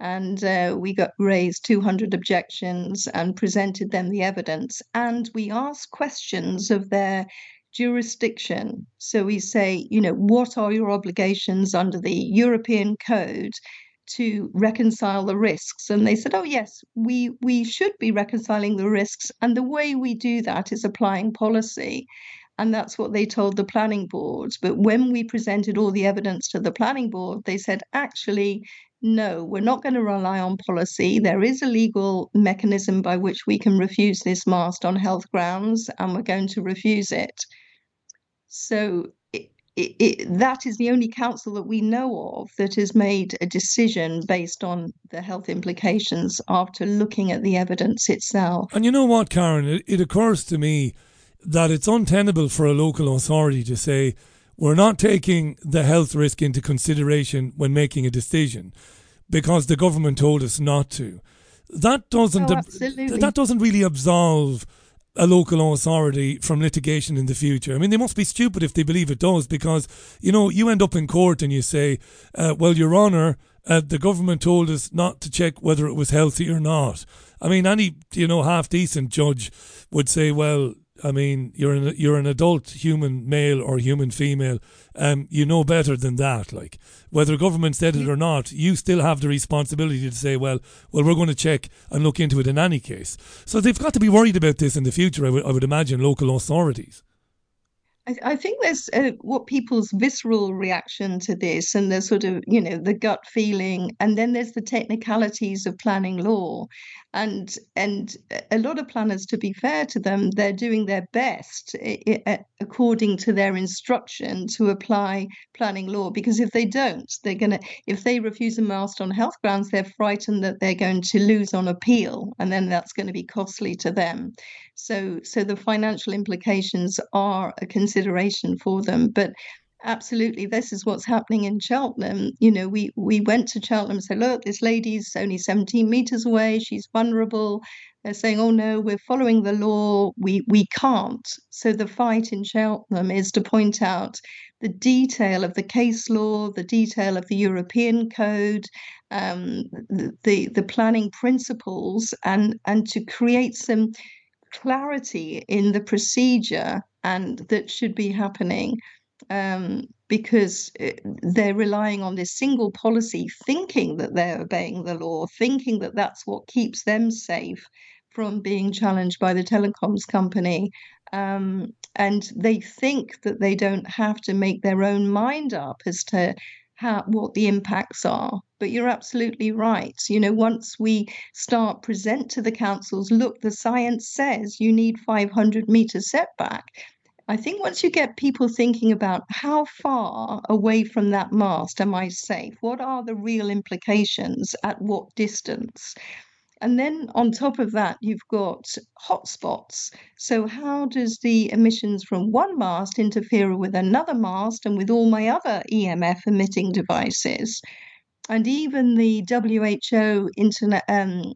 And uh, we got raised 200 objections and presented them the evidence. And we asked questions of their jurisdiction. So we say, you know, what are your obligations under the European Code to reconcile the risks? And they said, oh yes, we we should be reconciling the risks, and the way we do that is applying policy. And that's what they told the planning board. But when we presented all the evidence to the planning board, they said, actually, no, we're not going to rely on policy. There is a legal mechanism by which we can refuse this mast on health grounds, and we're going to refuse it. So it, it, it, that is the only council that we know of that has made a decision based on the health implications after looking at the evidence itself. And you know what, Karen? It, it occurs to me that it's untenable for a local authority to say, we're not taking the health risk into consideration when making a decision because the government told us not to. That doesn't Oh, ab- that doesn't really absolve a local authority from litigation in the future. I mean, they must be stupid if they believe it does, because you know you end up in court and you say, uh, "Well, Your Honour, uh, the government told us not to check whether it was healthy or not." I mean, any you know half decent judge would say, "Well, I mean, you're an you're an adult human male or human female. Um, you know better than that. Like whether government said it or not, you still have the responsibility to say, well, well, we're going to check and look into it in any case. So they've got to be worried about this in the future. I would I would imagine local authorities. I, I think there's uh, what people's visceral reaction to this, and the sort of you know the gut feeling, and then there's the technicalities of planning law, and and a lot of planners, to be fair to them, they're doing their best i- i- according to their instruction to apply planning law. Because if they don't, they're gonna if they refuse a mast on health grounds, they're frightened that they're going to lose on appeal, and then that's going to be costly to them. So so the financial implications are a consideration for them, but absolutely this is what's happening in Cheltenham. You know, we we went to Cheltenham and said, look, this lady's only 17 meters away, she's vulnerable. They're saying, oh no, we're following the law, we we can't. So the fight in Cheltenham is to point out the detail of the case law, the detail of the European code, um, the, the planning principles, and and to create some clarity in the procedure and that should be happening um, because they're relying on this single policy, thinking that they're obeying the law, thinking that that's what keeps them safe from being challenged by the telecoms company. Um, and they think that they don't have to make their own mind up as to how what the impacts are. But you're absolutely right. You know, once we start present to the councils, look, the science says you need 500 meter setback. I think once you get people thinking about how far away from that mast am I safe? What are the real implications at what distance? And then on top of that, you've got hotspots. So, how does the emissions from one mast interfere with another mast and with all my other EMF emitting devices? And even the WHO Internet um,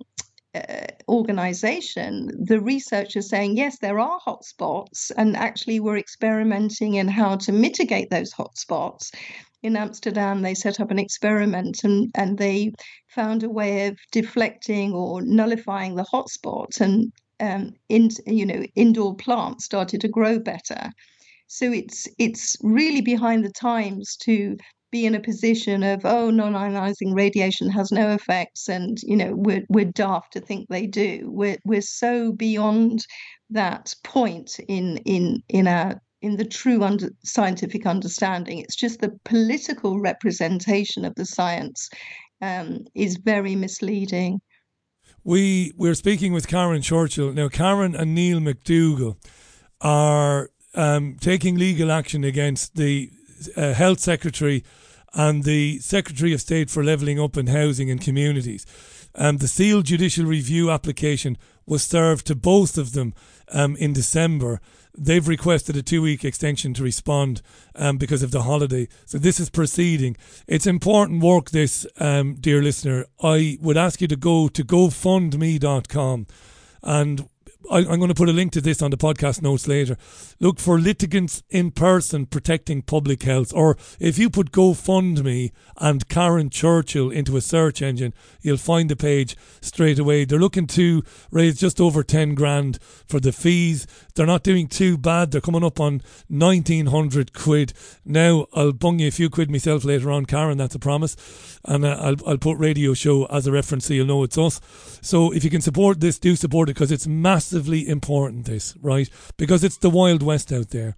uh, organization, the researchers saying, yes, there are hotspots, and actually we're experimenting in how to mitigate those hotspots. In Amsterdam, they set up an experiment and, and they found a way of deflecting or nullifying the hotspots, and um, in, you know, indoor plants started to grow better. So it's it's really behind the times to be in a position of oh non-ionizing radiation has no effects and you know we're we're daft to think they do. We're we're so beyond that point in in in our in the true under, scientific understanding. It's just the political representation of the science um, is very misleading. We we're speaking with Karen Churchill. Now. Karen and Neil McDougall are um, taking legal action against the uh, health secretary and the secretary of state for levelling up and housing and communities. Um, the sealed judicial review application was served to both of them um, in December. They've requested a two week extension to respond um, because of the holiday. So this is proceeding. It's important work, this, um, dear listener. I would ask you to go to gofundme.com and I, I'm going to put a link to this on the podcast notes later. Look for litigants in person protecting public health, or if you put GoFundMe and Karen Churchill into a search engine, you'll find the page straight away. They're looking to raise just over 10 grand for the fees. They're not doing too bad. They're coming up on 1900 quid. Now, I'll bung you a few quid myself later on, Karen, that's a promise. And uh, I'll, I'll put radio show as a reference so you'll know it's us. So if you can support this, do support it because it's massively important, this, right? Because it's the Wild West out there.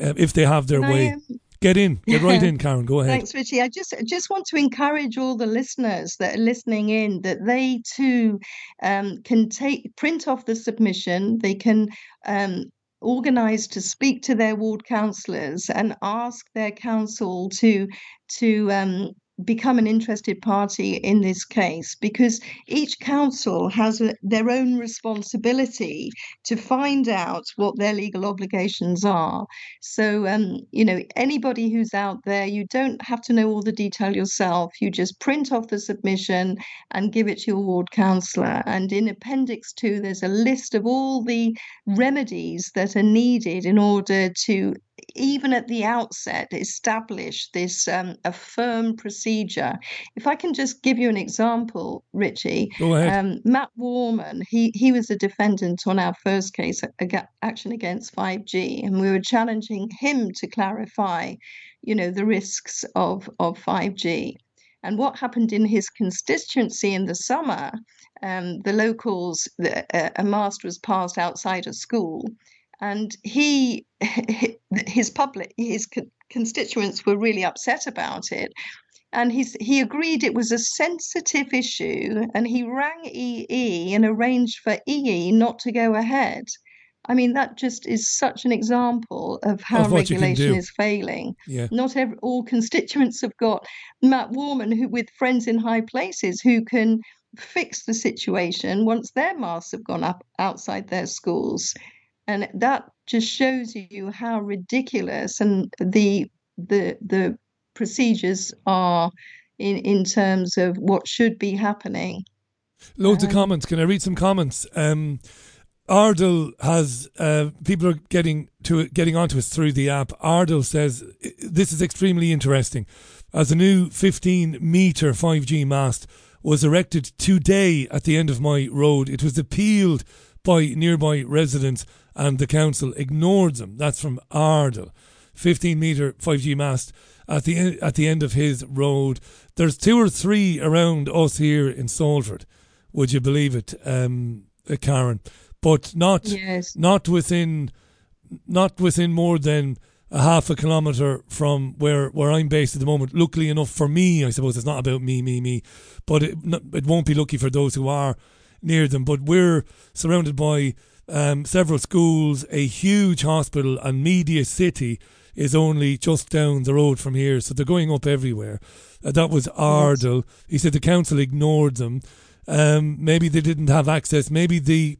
Uh, if they have their Can I, way. um, Get in. Get right in, Karen. Go ahead. Thanks, Richie. I just just want to encourage all the listeners that are listening in that they too um, can take print off the submission. They can um, organise to speak to their ward councillors and ask their council to to um, become an interested party in this case because each council has a, their own responsibility to find out what their legal obligations are. So, um, you know, anybody who's out there, you don't have to know all the detail yourself. You just print off the submission and give it to your ward councillor. And in Appendix 2, there's a list of all the remedies that are needed in order to even at the outset establish this um, a firm procedure. If I can just give you an example, Richie, Go ahead. um, Matt Warman, he he was a defendant on our first case, aga action against 5G, and we were challenging him to clarify, you know, the risks of of 5G. And what happened in his constituency in the summer, um, the locals, the, uh, a mast was passed outside a school, and he his public his constituents were really upset about it. And he's he agreed it was a sensitive issue and he rang EE and arranged for EE not to go ahead. I mean that just is such an example of how Of what you can regulation is failing. Yeah. not every, all constituents have got Matt Warman who with friends in high places who can fix the situation once their masts have gone up outside their schools and that just shows you how ridiculous and the the the procedures are in in terms of what should be happening Loads of Um, comments. Can I read some comments? Um, Ardell has uh, people are getting to getting onto us through the app. Ardell says this is extremely interesting, as a new 15 meter 5G mast was erected today at the end of my road. It was appealed by nearby residents, and the council ignored them. That's from Ardell. 15 meter 5G mast at the en- at the end of his road. There's two or three around us here in Salford. Would you believe it, um, uh, Karen? But not Yes. not within not within more than a half a kilometre from where, where I'm based at the moment. Luckily enough for me, I suppose it's not about me, me, me, but it it won't be lucky for those who are near them. But we're surrounded by um, several schools, a huge hospital, and Media City is only just down the road from here, so they're going up everywhere. Uh, that was Ardell. He said the council ignored them. Um, maybe they didn't have access. Maybe the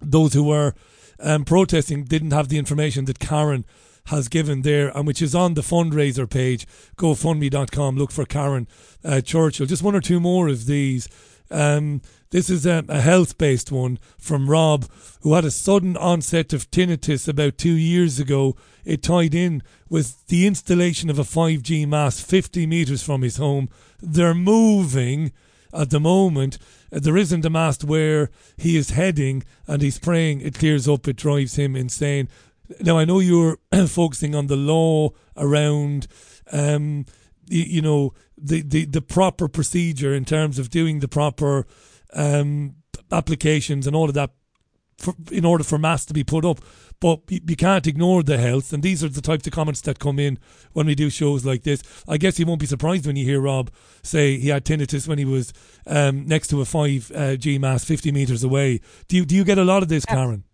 those who were um, protesting didn't have the information that Karen has given there, and which is on the fundraiser page, GoFundMe.com. Look for Karen uh, Churchill. Just one or two more of these. Um, this is a, a health based one from Rob, who had a sudden onset of tinnitus about two years ago. It tied in with the installation of a 5G mast 50 metres from his home. They're moving at the moment. Uh, There isn't a mast where he is heading and he's praying it clears up, it drives him insane. Now, I know you're focusing on the law around, um, you, you know, the, the, the proper procedure in terms of doing the proper um, applications and all of that for, in order for mass to be put up. But you, you can't ignore the health, and these are the types of comments that come in when we do shows like this. I guess you won't be surprised when you hear Rob say he had tinnitus when he was um, next to a five uh, G mass, fifty meters away. Do you do you get a lot of this, Karen?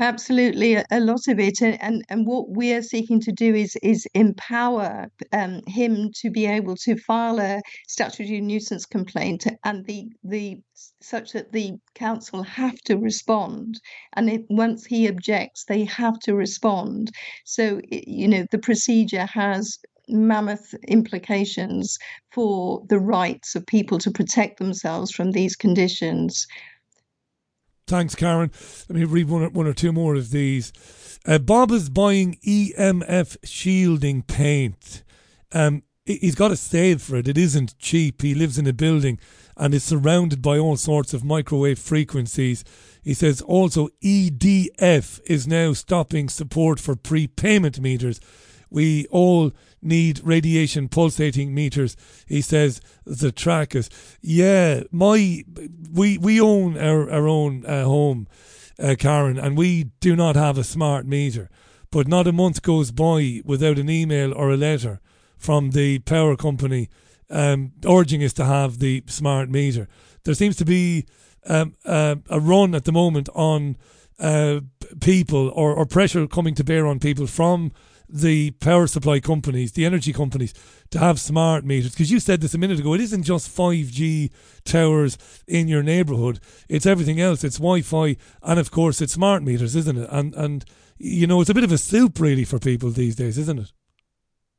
Absolutely, a, lot of it, and, and what we are seeking to do is is empower um, him to be able to file a statutory nuisance complaint, and the the such that the council have to respond, and if once he objects, they have to respond. So you know the procedure has mammoth implications for the rights of people to protect themselves from these conditions. Thanks, Karen. Let me read one one or two more of these. Uh, Bob is buying EMF shielding paint. Um, he- he's got to save for it. It isn't cheap. He lives in a building and is surrounded by all sorts of microwave frequencies. He says also EDF is now stopping support for prepayment meters. We all need radiation pulsating meters. He says the track is yeah. My we we own our our own uh, home, uh, Karen, and we do not have a smart meter. But not a month goes by without an email or a letter from the power company um, urging us to have the smart meter. There seems to be um, uh, a run at the moment on uh, people or, or pressure coming to bear on people from the power supply companies, the energy companies, to have smart meters. Because you said this a minute ago, it isn't just 5G towers in your neighbourhood, it's everything else. It's Wi Fi, and of course, it's smart meters, isn't it? And, and, you know, it's a bit of a soup really for people these days, isn't it?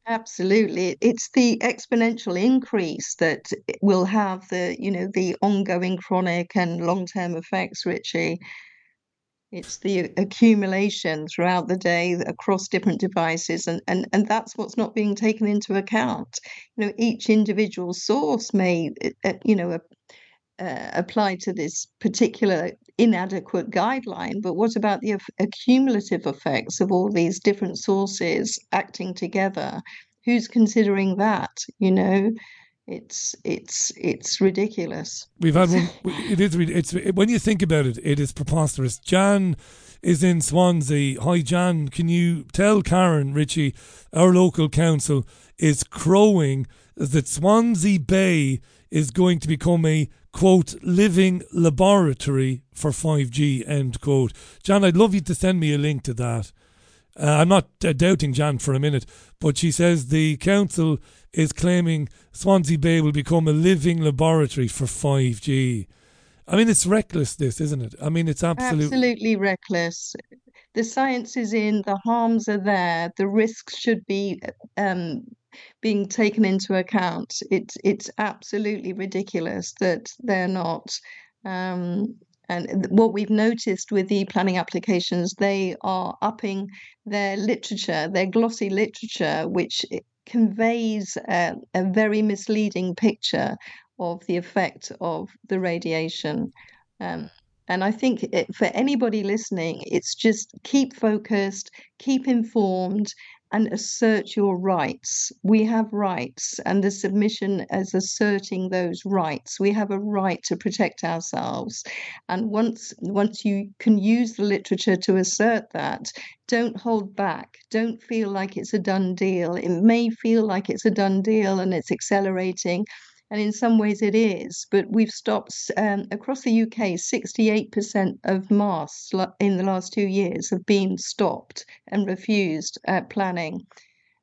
Absolutely. It's the exponential increase that will have the, you know, the ongoing chronic and long-term effects, Richie. It's the accumulation throughout the day across different devices, and, and, and that's what's not being taken into account. You know, each individual source may, uh, you know, uh, apply to this particular inadequate guideline, but what about the accumulative effects of all these different sources acting together? Who's considering that? You know, it's it's it's ridiculous. We've had one. It is. It's when you think about it, it is preposterous. Jan is in Swansea. Hi, Jan. Can you tell Karen Richie, our local council, is crowing that Swansea Bay is going to become a quote living laboratory for 5G end quote. Jan, I'd love you to send me a link to that. Uh, I'm not uh, doubting Jan for a minute, but she says the council is claiming Swansea Bay will become a living laboratory for 5G. I mean, it's reckless, this, isn't it? I mean, it's absolutely absolutely reckless. The science is in, the harms are there, the risks should be um, being taken into account. It's it's absolutely ridiculous that they're not. Um, and what we've noticed with the planning applications, they are upping their literature, their glossy literature, which eh, conveys a, a very misleading picture of the effect of the radiation. Um, and I think it, for anybody listening, it's just keep focused, keep informed, and assert your rights. We have rights, and the submission is asserting those rights. We have a right to protect ourselves, and once once you can use the literature to assert that, don't hold back. Don't feel like it's a done deal. It may feel like it's a done deal and it's accelerating, and in some ways it is. But we've stopped um, across the UK. Sixty-eight percent of masts in the last two years have been stopped and refused at planning.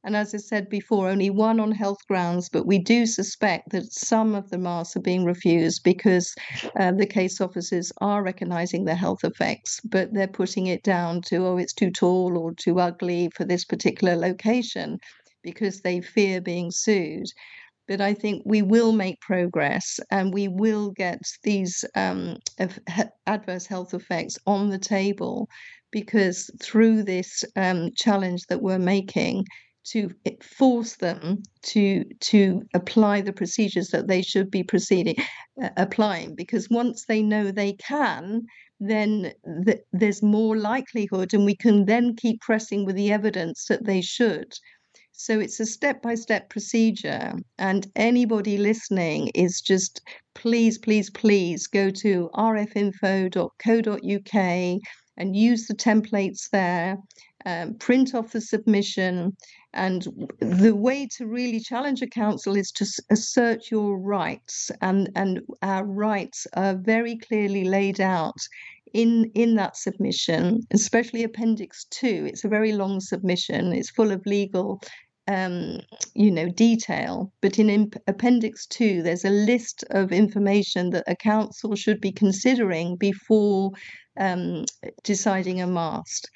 And as I said before, only one on health grounds, but we do suspect that some of the masts are being refused because uh, the case officers are recognising the health effects, but they're putting it down to, oh, it's too tall or too ugly for this particular location because they fear being sued but I think we will make progress and we will get these um, adverse health effects on the table because through this um, challenge that we're making to force them to to apply the procedures that they should be proceeding uh, applying because once they know they can then th- there's more likelihood and we can then keep pressing with the evidence that they should so it's a step by step procedure. And anybody listening is just please, please, please go to rfinfo.co.uk and use the templates there. Um, print off the submission. And the way to really challenge a council is to assert your rights. And, and our rights are very clearly laid out in in that submission, especially Appendix Two. It's a very long submission. It's full of legal, um, you know, detail. But in Appendix Two, there's a list of information that a council should be considering before um, deciding a mast.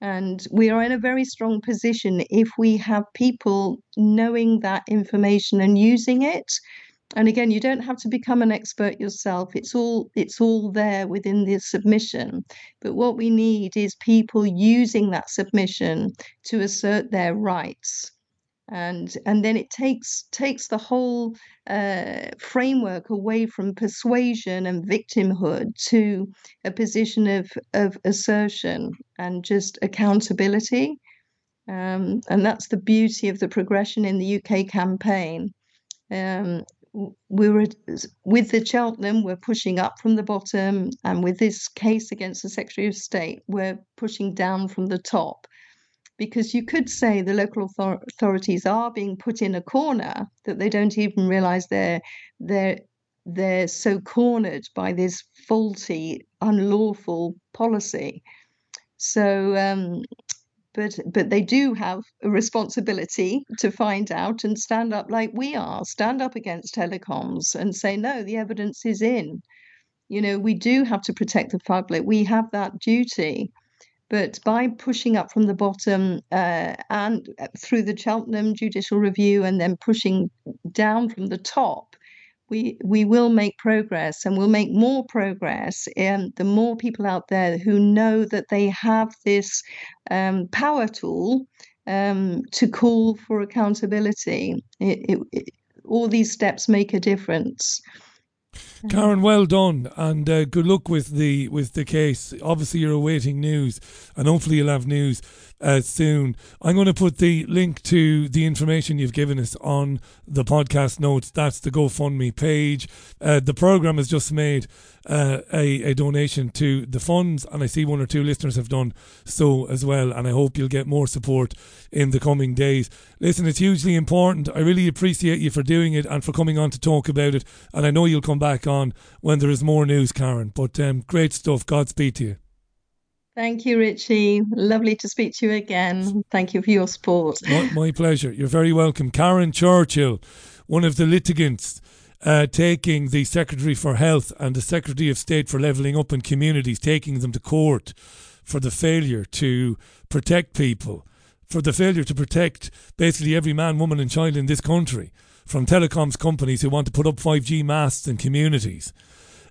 And we are in a very strong position if we have people knowing that information and using it and again you don't have to become an expert yourself it's all it's all there within the submission but what we need is people using that submission to assert their rights and and then it takes takes the whole uh, framework away from persuasion and victimhood to a position of of assertion and just accountability um, and that's the beauty of the progression in the UK campaign um, we were with the Cheltenham, we're pushing up from the bottom, and with this case against the Secretary of State, we're pushing down from the top. Because you could say the local author- authorities are being put in a corner that they don't even realise they're they're they're so cornered by this faulty, unlawful policy. So um, but but they do have a responsibility to find out and stand up like we are stand up against telecoms and say no the evidence is in. You know we do have to protect the public. We have that duty but by pushing up from the bottom uh, and uh, through the Cheltenham judicial review and then pushing down from the top we we will make progress and we'll make more progress and the more people out there who know that they have this um, power tool um, to call for accountability. It, it, it, all these steps make a difference Karen, well done, and uh, good luck with the with the case. Obviously, you're awaiting news, and hopefully, you'll have news uh, soon. I'm going to put the link to the information you've given us on the podcast notes. That's the GoFundMe page. Uh, the program has just made uh, a, a donation to the funds, and I see one or two listeners have done so as well. And I hope you'll get more support in the coming days. Listen, it's hugely important. I really appreciate you for doing it and for coming on to talk about it. And I know you'll come back on when there is more news, Karen. But um, great stuff. Godspeed to you. Thank you, Richie. Lovely to speak to you again. Thank you for your support. My, my pleasure. You're very welcome. Karen Churchill, one of the litigants uh, taking the Secretary for Health and the Secretary of State for Levelling Up in Communities, taking them to court for the failure to protect people, for the failure to protect basically every man, woman, and child in this country from telecoms companies who want to put up 5G masts in communities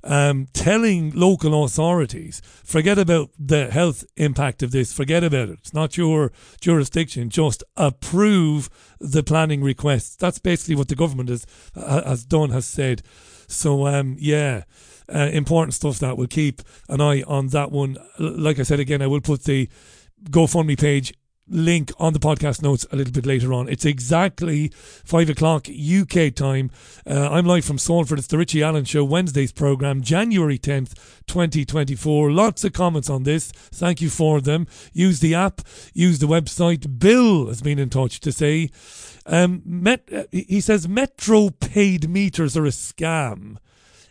um, telling local authorities, forget about the health impact of this, forget about it. It's not your jurisdiction. Just approve the planning requests. That's basically what the government has has done, has said. So um, yeah. Uh, important stuff that will keep an eye on that one. Like I said again, I will put the GoFundMe page link on the podcast notes a little bit later on. It's exactly five o'clock UK time. Uh, I'm live from Salford. It's the Richie Allen Show Wednesday's program, January 10th, 2024. Lots of comments on this. Thank you for them. Use the app, use the website. Bill has been in touch to say, um, Met, uh, he says Metro paid meters are a scam.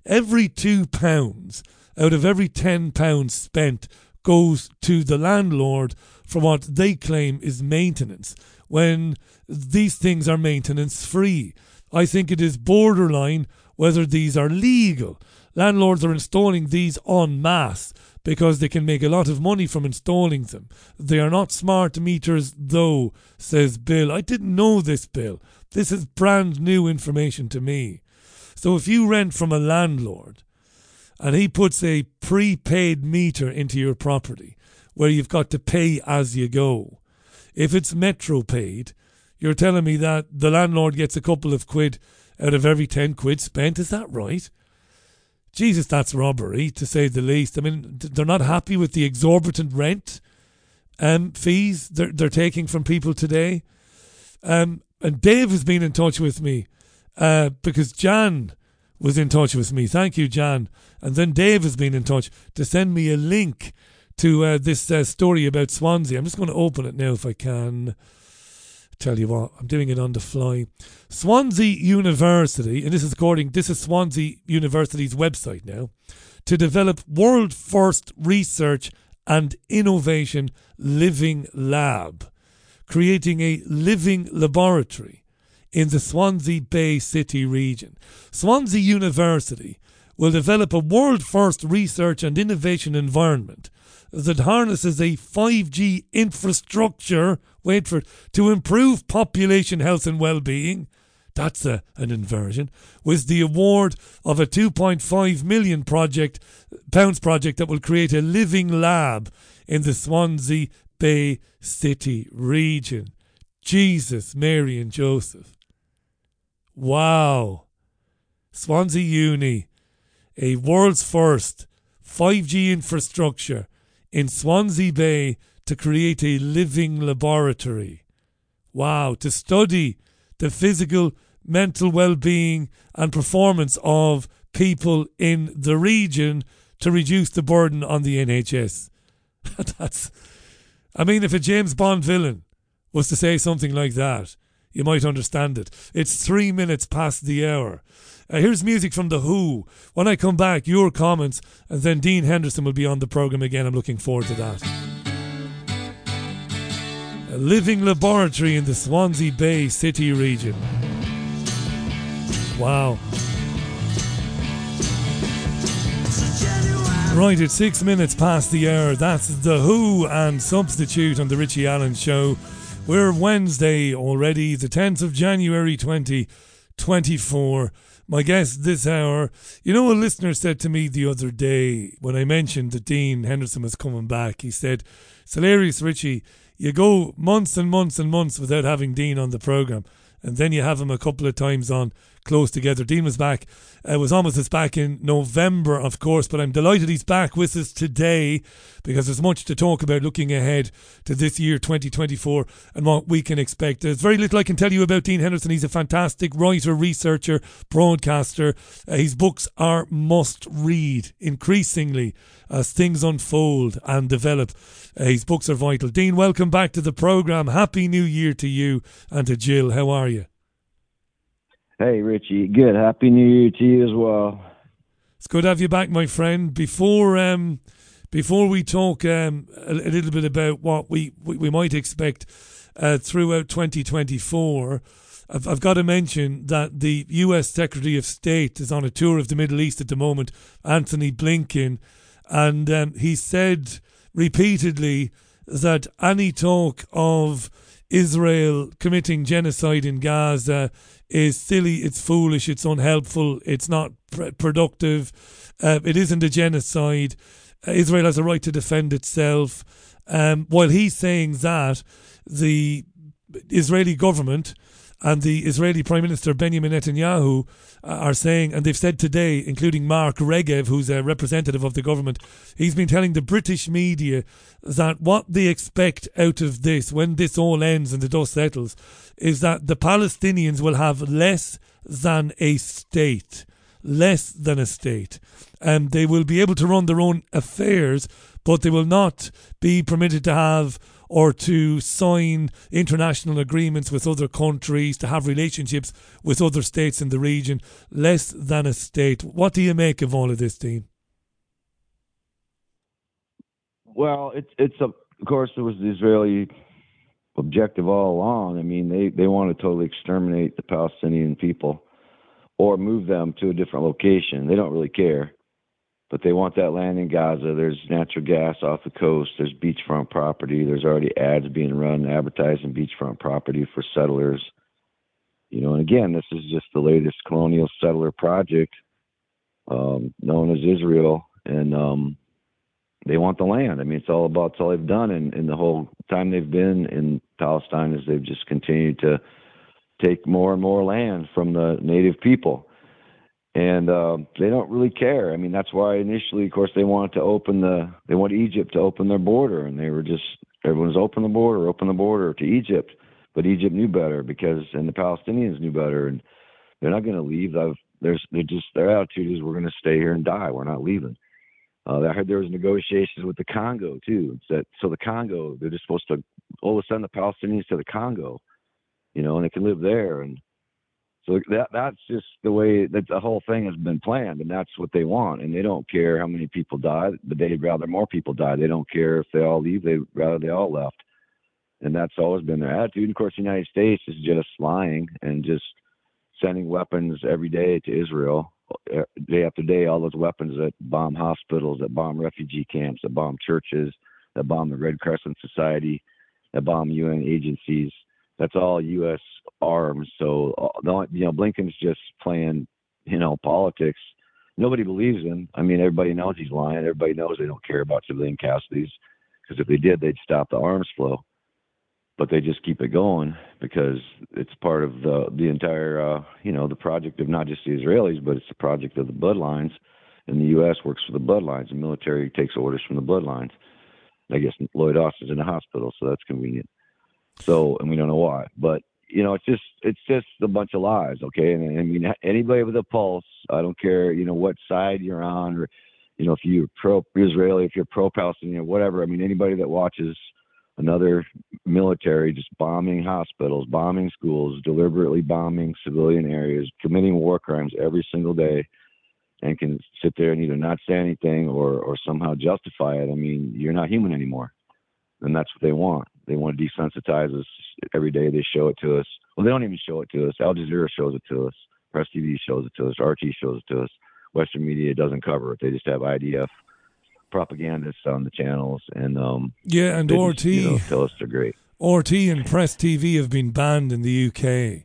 Every two pounds out of every ten pounds spent goes to the landlord for what they claim is maintenance when these things are maintenance free. I think it is borderline whether these are legal. Landlords are installing these en masse because they can make a lot of money from installing them. They are not smart meters, though, says Bill. I didn't know this, Bill. This is brand new information to me. So if you rent from a landlord and he puts a prepaid meter into your property, where you've got to pay as you go. If it's Metro paid, you're telling me that the landlord gets a couple of quid out of every 10 quid spent. Is that right? Jesus, that's robbery, to say the least. I mean, they're not happy with the exorbitant rent um, fees they're, they're taking from people today. Um, and Dave has been in touch with me uh, because Jan was in touch with me. Thank you, Jan. And then Dave has been in touch to send me a link to uh, this uh, story about Swansea. I'm just going to open it now if I can. Tell you what, I'm doing it on the fly. Swansea University, and this is according, this is Swansea University's website now, to develop world first research and innovation living lab, creating a living laboratory in the Swansea Bay City region. Swansea University will develop a world first research and innovation environment that harnesses a 5G infrastructure, wait for it, to improve population health and well-being. That's a, an inversion. With the award of a 2.5 million project pounds project that will create a living lab in the Swansea Bay City region. Jesus, Mary, and Joseph. Wow. Swansea Uni, a world's first 5G infrastructure in Swansea Bay to create a living laboratory. Wow, to study the physical, mental well being, and performance of people in the region to reduce the burden on the NHS. That's, I mean, if a James Bond villain was to say something like that, you might understand it. It's three minutes past the hour. Uh, here's music from The Who. When I come back, your comments, and then Dean Henderson will be on the programme again. I'm looking forward to that. a living laboratory in the Swansea Bay City region. Wow. Right, it's six minutes past the hour. That's The Who and Substitute on The Richie Allen Show. We're Wednesday already, the 10th of January 2024. My guest this hour, you know, a listener said to me the other day when I mentioned that Dean Henderson was coming back, he said, It's hilarious, Richie. You go months and months and months without having Dean on the programme, and then you have him a couple of times on close together. Dean was back, uh, was almost as back in November, of course, but I'm delighted he's back with us today because there's much to talk about looking ahead to this year, 2024, and what we can expect. There's very little I can tell you about Dean Henderson. He's a fantastic writer, researcher, broadcaster. Uh, his books are must read increasingly as things unfold and develop. Uh, his books are vital. Dean, welcome back to the programme. Happy New Year to you and to Jill. How are you? Hey, Richie. Good. Happy New Year to you as well. It's good to have you back, my friend. Before um, before we talk um, a, a little bit about what we, we, we might expect uh, throughout 2024, I've, I've got to mention that the U.S. Secretary of State is on a tour of the Middle East at the moment, Antony Blinken, and um, he said repeatedly that any talk of Israel committing genocide in Gaza is silly, it's foolish, it's unhelpful, it's not pr- productive, uh, it isn't a genocide. Uh, Israel has a right to defend itself. Um, while he's saying that, the Israeli government and the Israeli Prime Minister Benjamin Netanyahu uh, are saying, and they've said today, including Mark Regev, who's a representative of the government, he's been telling the British media that what they expect out of this, when this all ends and the dust settles, is that the Palestinians will have less than a state. Less than a state. And they will be able to run their own affairs, but they will not be permitted to have or to sign international agreements with other countries, to have relationships with other states in the region, less than a state. What do you make of all of this, Dean? Well, it's it's a, of course it was the Israeli objective all along. I mean, they they want to totally exterminate the Palestinian people or move them to a different location. They don't really care but they want that land in Gaza. There's natural gas off the coast. There's beachfront property. There's already ads being run advertising beachfront property for settlers. You know, and again, this is just the latest colonial settler project um, known as Israel, and um, they want the land. I mean, it's all about it's all they've done, and, and the whole time they've been in Palestine is they've just continued to take more and more land from the native people and uh, they don't really care. I mean, that's why initially, of course, they wanted to open the they want Egypt to open their border, and they were just everyone's open the border, open the border to Egypt, but Egypt knew better because and the Palestinians knew better, and they're not going to leave. I've, there's they're just their attitude is we're going to stay here and die. We're not leaving. Uh, I heard there was negotiations with the Congo too. That so the Congo they're just supposed to all of a sudden the Palestinians to the Congo, you know, and they can live there and so that that's just the way that the whole thing has been planned, and that's what they want. And they don't care how many people die, but they'd rather more people die. They don't care if they all leave; they'd rather they all left. And that's always been their attitude. And of course, the United States is just lying and just sending weapons every day to Israel, uh, day after day. All those weapons that bomb hospitals, that bomb refugee camps, that bomb churches, that bomb the Red Crescent Society, that bomb UN agencies that's all U.S. arms. So uh, you know, Blinken's just playing, you know, politics. Nobody believes him. I mean, everybody knows he's lying. Everybody knows they don't care about civilian casualties because if they did, they'd stop the arms flow. But they just keep it going because it's part of the the entire, uh, you know, the project of not just the Israelis, but it's the project of the bloodlines. And the U.S. works for the bloodlines. The military takes orders from the bloodlines. I guess Lloyd Austin's in the hospital, so that's convenient. So, and we don't know why, but you know, it's just it's just a bunch of lies, okay? And I mean, anybody with a pulse, I don't care, you know, what side you're on, or you know, if you're pro-Israeli, if you're pro-Palestinian, whatever. I mean, anybody that watches another military just bombing hospitals, bombing schools, deliberately bombing civilian areas, committing war crimes every single day, and can sit there and either not say anything or or somehow justify it. I mean, you're not human anymore, and that's what they want They want to desensitize us every day. They show it to us. Well, they don't even show it to us. Al Jazeera shows it to us. Press TV shows it to us. RT shows it to us. Western media doesn't cover it. They just have IDF propagandists on the channels, and um, Yeah, and they just, RT. you know, tell us they're great. RT and Press TV have been banned in the UK.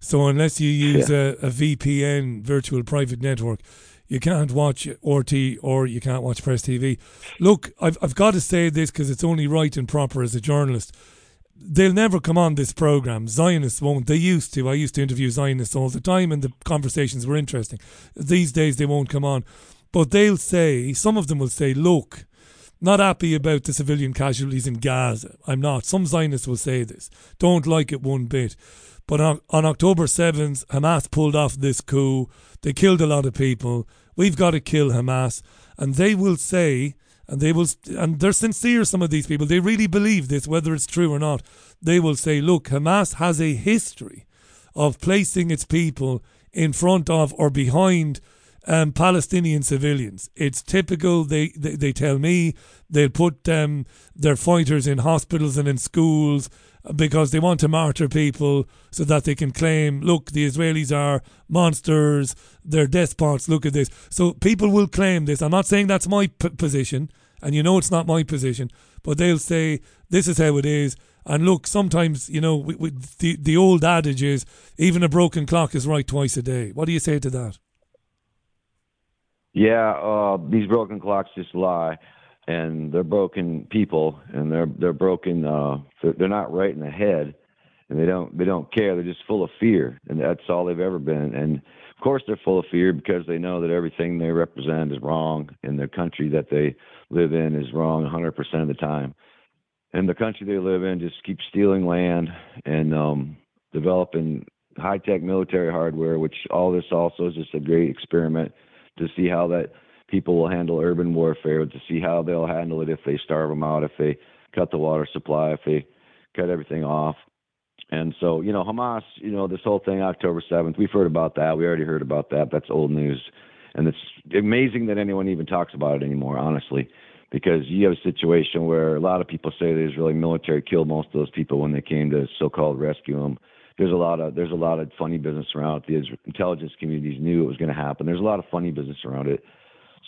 So unless you use a, a VPN, virtual private network, you can't watch RT or you can't watch Press TV. Look, I've, I've got to say this because it's only right and proper as a journalist. They'll never come on this program. Zionists won't. They used to. I used to interview Zionists all the time, and the conversations were interesting. These days, they won't come on. But they'll say, some of them will say, look, not happy about the civilian casualties in Gaza. I'm not. Some Zionists will say this. Don't like it one bit. But on, on October 7th, Hamas pulled off this coup. They killed a lot of people. We've got to kill Hamas. And they will say, and they will, and they're sincere, some of these people. They really believe this, whether it's true or not. They will say, look, Hamas has a history of placing its people in front of or behind um, Palestinian civilians. It's typical. They, they they tell me they'll put um, their fighters in hospitals and in schools because they want to martyr people so that they can claim, look, the Israelis are monsters, they're despots. Look at this. So people will claim this. I'm not saying that's my p- position, and you know it's not my position, but they'll say this is how it is. And look, sometimes you know we, we, the the old adage is even a broken clock is right twice a day. What do you say to that? Yeah, uh, these broken clocks just lie, and they're broken people, and they're they're broken. Uh, they're, not right in the head, and they don't they don't care. They're just full of fear, and that's all they've ever been. And of course, they're full of fear because they know that everything they represent is wrong, and the country that they live in is wrong 100% of the time. And the country they live in just keeps stealing land and um, developing high tech military hardware, which all this also is just a great experiment to see how that people will handle urban warfare, to see how they'll handle it if they starve them out, if they cut the water supply, if they cut everything off. And so, you know, Hamas, you know, this whole thing, October 7th, we've heard about that. We already heard about that. That's old news. And it's amazing that anyone even talks about it anymore, honestly, because you have a situation where a lot of people say the Israeli military killed most of those people when they came to so-called rescue them. There's a lot of there's a lot of funny business around it. The intelligence communities knew it was going to happen. There's a lot of funny business around it.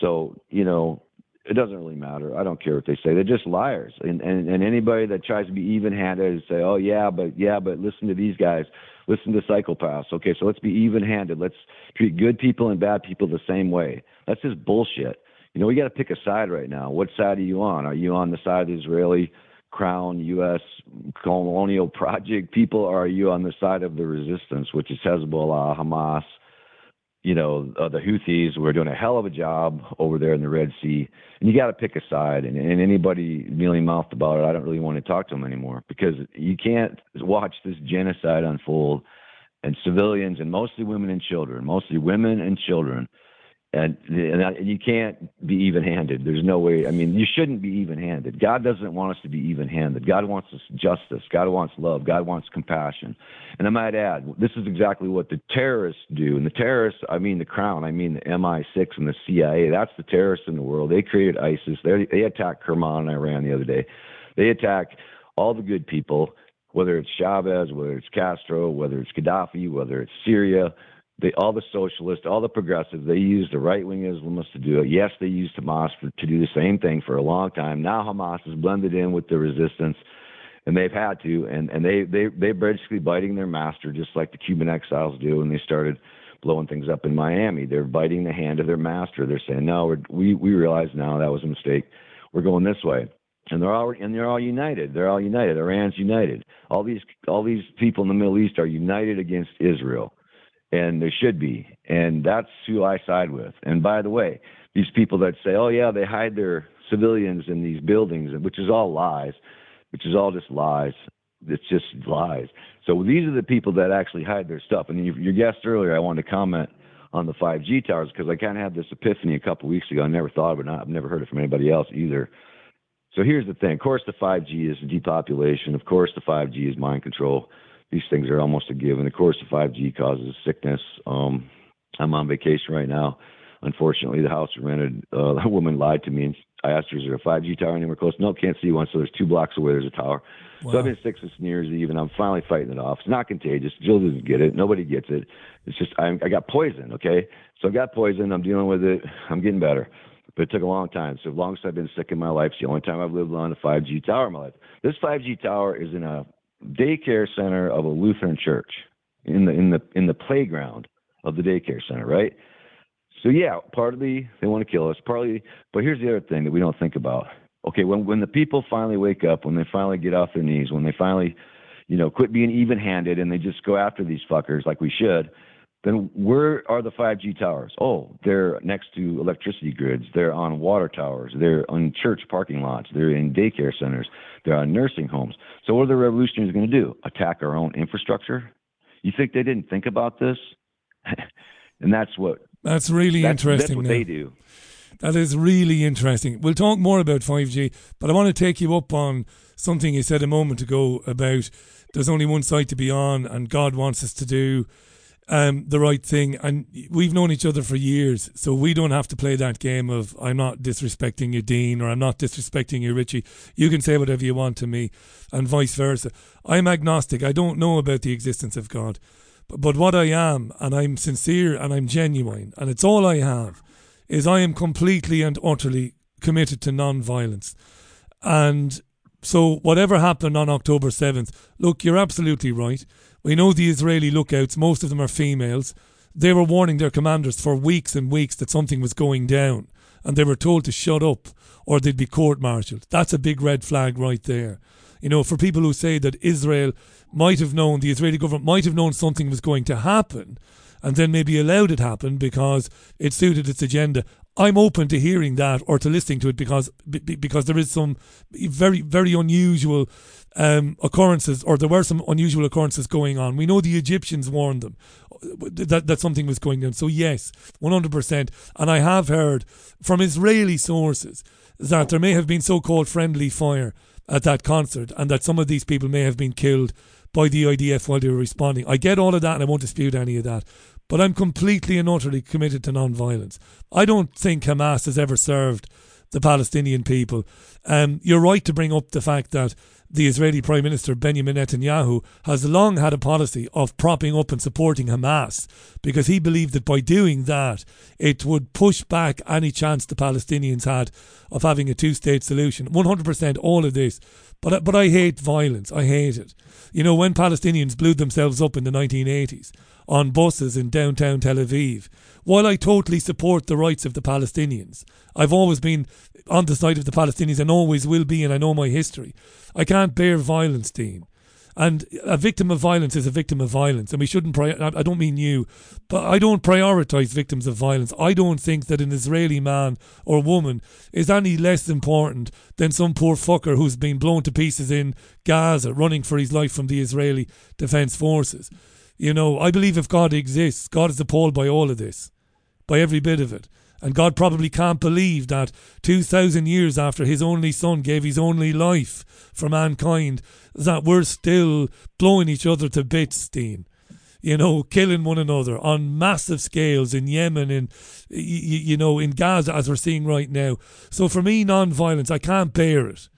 So you know, it doesn't really matter. I don't care what they say. They're just liars. And and, and anybody that tries to be even-handed and say, "Oh yeah, but yeah, but listen to these guys. Listen to psychopaths." Okay, so let's be even-handed. Let's treat good people and bad people the same way. That's just bullshit. You know, we got to pick a side right now. What side are you on? Are you on the side of the Israeli crown U.S. colonial project people, or are you on the side of the resistance, which is Hezbollah, Hamas, you know, uh, the Houthis were doing a hell of a job over there in the Red Sea? And you got to pick a side. And, and anybody mealy mouthed about it, I don't really want to talk to them anymore because you can't watch this genocide unfold and civilians and mostly women and children, mostly women and children and and I- and you can't be even-handed. There's no way. I mean, you shouldn't be even-handed. God doesn't want us to be even-handed. God wants us justice. God wants love. God wants compassion. And I might add, this is exactly what the terrorists do. And the terrorists, I mean the Crown, I mean the MI6 and the CIA. That's the terrorists in the world. They created ISIS. They they attacked Kerman in Iran the other day. They attack all the good people, whether it's Chavez, whether it's Castro, whether it's Gaddafi, whether it's Syria they all the socialists, all the progressives, they used the right wing Islamists to do it. Yes, they used Hamas for, to do the same thing for a long time. Now Hamas is blended in with the resistance, and they've had to, and and they they they're basically biting their master, just like the Cuban exiles do, and they started blowing things up in Miami. They're biting the hand of their master. They're saying, no, we're, we we realize now that was a mistake. We're going this way and they're all and they're all united. They're all united. Iran's united. All these all these people in the Middle East are united against Israel, and there should be. And that's who I side with. And by the way, these people that say, "Oh yeah, they hide their civilians in these buildings," which is all lies, which is all just lies. It's just lies. So these are the people that actually hide their stuff. And your, your guest earlier, I wanted to comment on the 5G towers because I kind of had this epiphany a couple weeks ago. I never thought of it. I've never heard it from anybody else either. So here's the thing. Of course, the 5G is depopulation. Of course, the 5G is mind control. These things are almost a given. Of course, the 5G causes sickness. Um, I'm on vacation right now. unfortunately, the house rented, uh, a woman lied to me and I asked her, is there a 5G tower anywhere close? No, can't see one. So there's two blocks away, there's a tower. So I've been sick since New Year's Eve, and I'm finally fighting it off. It's not contagious. Jill doesn't get it. Nobody gets it. It's just I, I got poison. Okay, so I got poison. I'm dealing with it. I'm getting better, but it took a long time. So as long as I've been sick in my life, it's the only time I've lived on a 5G tower in my life. This 5G tower is in a daycare center of a Lutheran church in the in the in the playground of the daycare center, right? So yeah, partly they want to kill us, partly. But here's the other thing that we don't think about. Okay, when when the people finally wake up, when they finally get off their knees, when they finally, you know, quit being even-handed and they just go after these fuckers like we should, then where are the 5G towers? Oh, they're next to electricity grids. They're on water towers. They're on church parking lots. They're in daycare centers. They're on nursing homes. So what are the revolutionaries going to do? Attack our own infrastructure? You think they didn't think about this? and that's what That's really that's, interesting. That's what now. they do. That is really interesting. We'll talk more about 5G, but I want to take you up on something you said a moment ago about there's only one side to be on and God wants us to do um, the right thing. And we've known each other for years, so we don't have to play that game of I'm not disrespecting you, Dean, or I'm not disrespecting you, Richie. You can say whatever you want to me, and vice versa. I'm agnostic. I don't know about the existence of God. But, but what I am, and I'm sincere and I'm genuine, and it's all I have, is I am completely and utterly committed to non violence. And so, whatever happened on October 7th, look, you're absolutely right. We know the Israeli lookouts, most of them are females. They were warning their commanders for weeks and weeks that something was going down, and they were told to shut up or they'd be court martialed. That's a big red flag right there. You know, for people who say that Israel might have known, the Israeli government might have known something was going to happen, and then maybe allowed it happen because it suited its agenda. I'm open to hearing that or to listening to it because be- be- because there is some very very unusual um, occurrences or there were some unusual occurrences going on. We know the Egyptians warned them that that something was going on. So yes, 100%. And I have heard from Israeli sources that there may have been so-called friendly fire at that concert and that some of these people may have been killed by the IDF while they were responding. I get all of that and I won't dispute any of that. But I'm completely and utterly committed to non-violence. I don't think Hamas has ever served the Palestinian people. Um, you're right to bring up the fact that the Israeli Prime Minister Benjamin Netanyahu has long had a policy of propping up and supporting Hamas because he believed that by doing that it would push back any chance the Palestinians had of having a two-state solution. 100% all of this. But but I hate violence. I hate it. You know when Palestinians blew themselves up in the 1980s on buses in downtown Tel Aviv. While I totally support the rights of the Palestinians, I've always been on the side of the Palestinians and always will be, and I know my history. I can't bear violence, Dean. And a victim of violence is a victim of violence, and we shouldn't. Pri- I I don't mean you, but I don't prioritize victims of violence. I don't think that an Israeli man or woman is any less important than some poor fucker who's been blown to pieces in Gaza, running for his life from the Israeli Defense Forces. You know, I believe if God exists, God is appalled by all of this, by every bit of it. And God probably can't believe that 2,000 years after his only son gave his only life for mankind, that we're still blowing each other to bits, Dean. You know, killing one another on massive scales in Yemen, in y- y- you know, in Gaza, as we're seeing right now. So for me, non-violence, I can't bear it,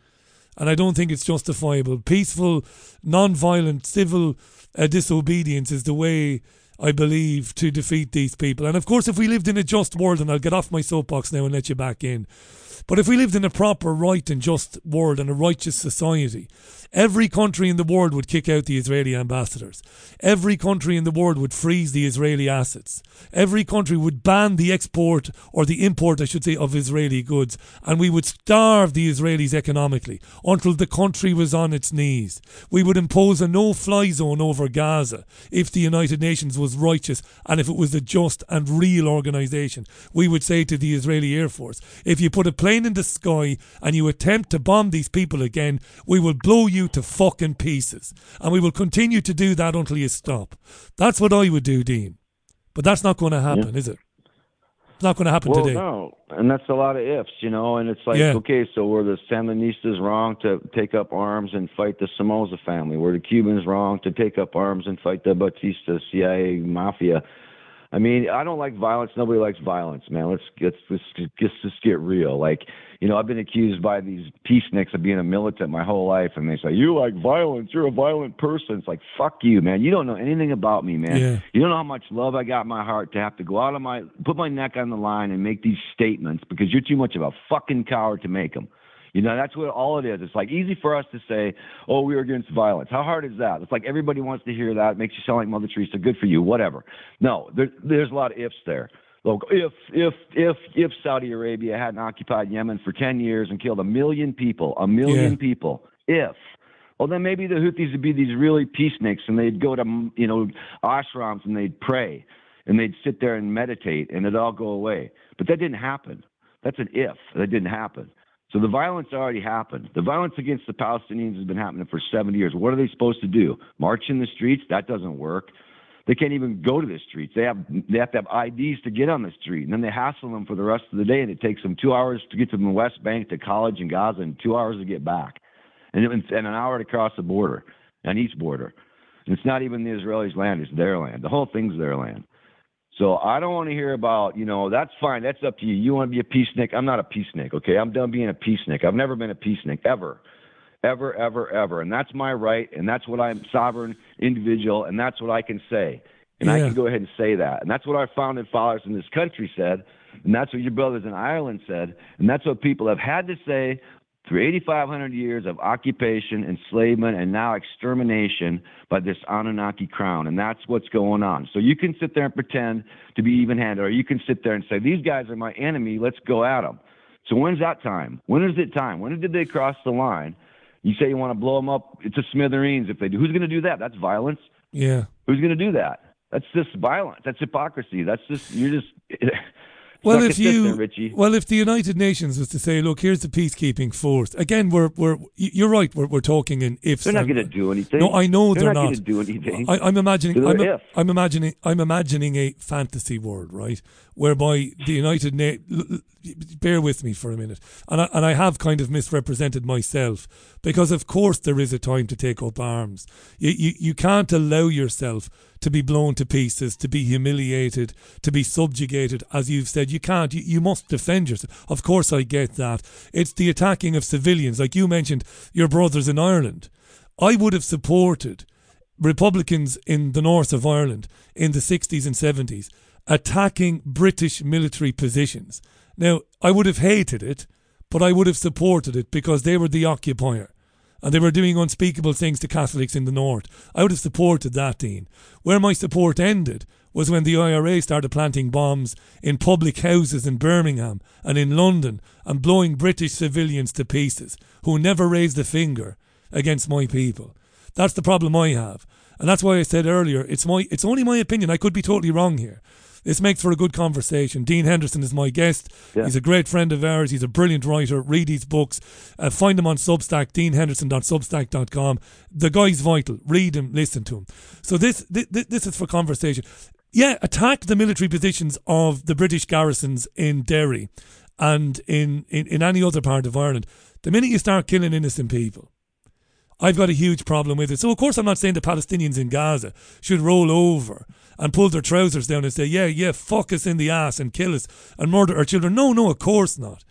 and I don't think it's justifiable. Peaceful, non-violent, civil uh, disobedience is the way I believe to defeat these people. And of course, if we lived in a just world, and I'll get off my soapbox now and let you back in, but if we lived in a proper, right, and just world and a righteous society, every country in the world would kick out the Israeli ambassadors. Every country in the world would freeze the Israeli assets. Every country would ban the export or the import, I should say, of Israeli goods. And we would starve the Israelis economically until the country was on its knees. We would impose a no fly zone over Gaza if the United Nations was righteous and if it was a just and real organisation. We would say to the Israeli Air Force, if you put a plane in the sky and you attempt to bomb these people again, we will blow you to fucking pieces. And we will continue to do that until you stop. That's what I would do, Dean. But that's not going to happen, is it? It's not going to happen well, today. no, and that's a lot of ifs, you know. And it's like, Yeah. okay, so were the Sandinistas wrong to take up arms and fight the Somoza family? Were the Cubans wrong to take up arms and fight the Batista CIA mafia? I mean, I don't like violence. Nobody likes violence, man. Let's let's let's just just get real. Like, you know, I've been accused by these peaceniks of being a militant my whole life, and they say you like violence. You're a violent person. It's like fuck you, man. You don't know anything about me, man. Yeah. You don't know how much love I got in my heart to have to go out of my put my neck on the line and make these statements because you're too much of a fucking coward to make them. You know, that's what all it is. It's like easy for us to say, "Oh, we're against violence." How hard is that? It's like everybody wants to hear that. It makes you sound like Mother Teresa. Good for you. Whatever. No, there, there's a lot of ifs there. Look, if if if if Saudi Arabia hadn't occupied Yemen for ten years and killed a million people, a million Yeah. people, if well, then maybe the Houthis would be these really peaceniks, and they'd go to you know ashrams and they'd pray, and they'd sit there and meditate, and it'd all go away. But that didn't happen. That's an if. That didn't happen. So the violence already happened. The violence against the Palestinians has been happening for 70 years. What are they supposed to do? March in the streets? That doesn't work. They can't even go to the streets. They have they have to have IDs to get on the street, and then they hassle them for the rest of the day, and it takes them two hours to get from the West Bank to college in Gaza, and two hours to get back, and, and an hour to cross the border, an east border. And it's not even the Israelis' land; it's their land. The whole thing's their land. So I don't want to hear about, you know, that's fine. That's up to you. You want to be a peacenik? I'm not a peacenik, okay? I'm done being a peacenik. I've never been a peacenik, ever. Ever, ever, ever. And that's my right, and that's what I'm sovereign individual, and that's what I can say. And I can go ahead and say that. And that's what our founding fathers in this country said, and that's what your brothers in Ireland said, and that's what people have had to say through 8,500 years of occupation, enslavement, and now extermination by this Anunnaki crown. And that's what's going on. So you can sit there and pretend to be even handed, or you can sit there and say, These guys are my enemy, let's go at them. So when's that time? When is it time? When did they cross the line? You say you want to blow them up, it's a smithereens if they do. Who's going to do that? That's violence. Yeah. Who's going to do that? That's just violence. That's hypocrisy. That's just, you're just. Well, if you Richie. well, if the United Nations was to say, "Look, here's the peacekeeping force," again, we're we're you're right. We're we're talking in ifs. They're not going to do anything. No, I know they're, they're, not. going to do anything. I, I'm imagining. I'm, if. I'm imagining. I'm imagining a fantasy world, right, whereby the United Na- l- l- Bear with me for a minute, and I, and I have kind of misrepresented myself because, of course, there is a time to take up arms. You, you you can't allow yourself to be blown to pieces, to be humiliated, to be subjugated, as you've said. You can't. You, you must defend yourself. Of course, I get that. It's the attacking of civilians, like you mentioned, your brothers in Ireland. I would have supported Republicans in the north of Ireland in the 60s and 70s attacking British military positions. Now, I would have hated it, but I would have supported it because they were the occupier and they were doing unspeakable things to Catholics in the north. I would have supported that, Dean. Where my support ended was when the IRA started planting bombs in public houses in Birmingham and in London and blowing British civilians to pieces who never raised a finger against my people. That's the problem I have. And that's why I said earlier, it's my it's only my opinion. I could be totally wrong here. This makes for a good conversation. Dean Henderson is my guest. Yeah. He's a great friend of ours. He's a brilliant writer. Read his books. Uh, find him on Substack, deanhenderson.substack.com. The guy's vital. Read him, listen to him. So this, this, this is for conversation. Yeah, attack the military positions of the British garrisons in Derry and in, in, in any other part of Ireland. The minute you start killing innocent people, I've got a huge problem with it. So, of course, I'm not saying the Palestinians in Gaza should roll over and pull their trousers down and say, yeah, yeah, fuck us in the ass and kill us and murder our children. No, no, of course not.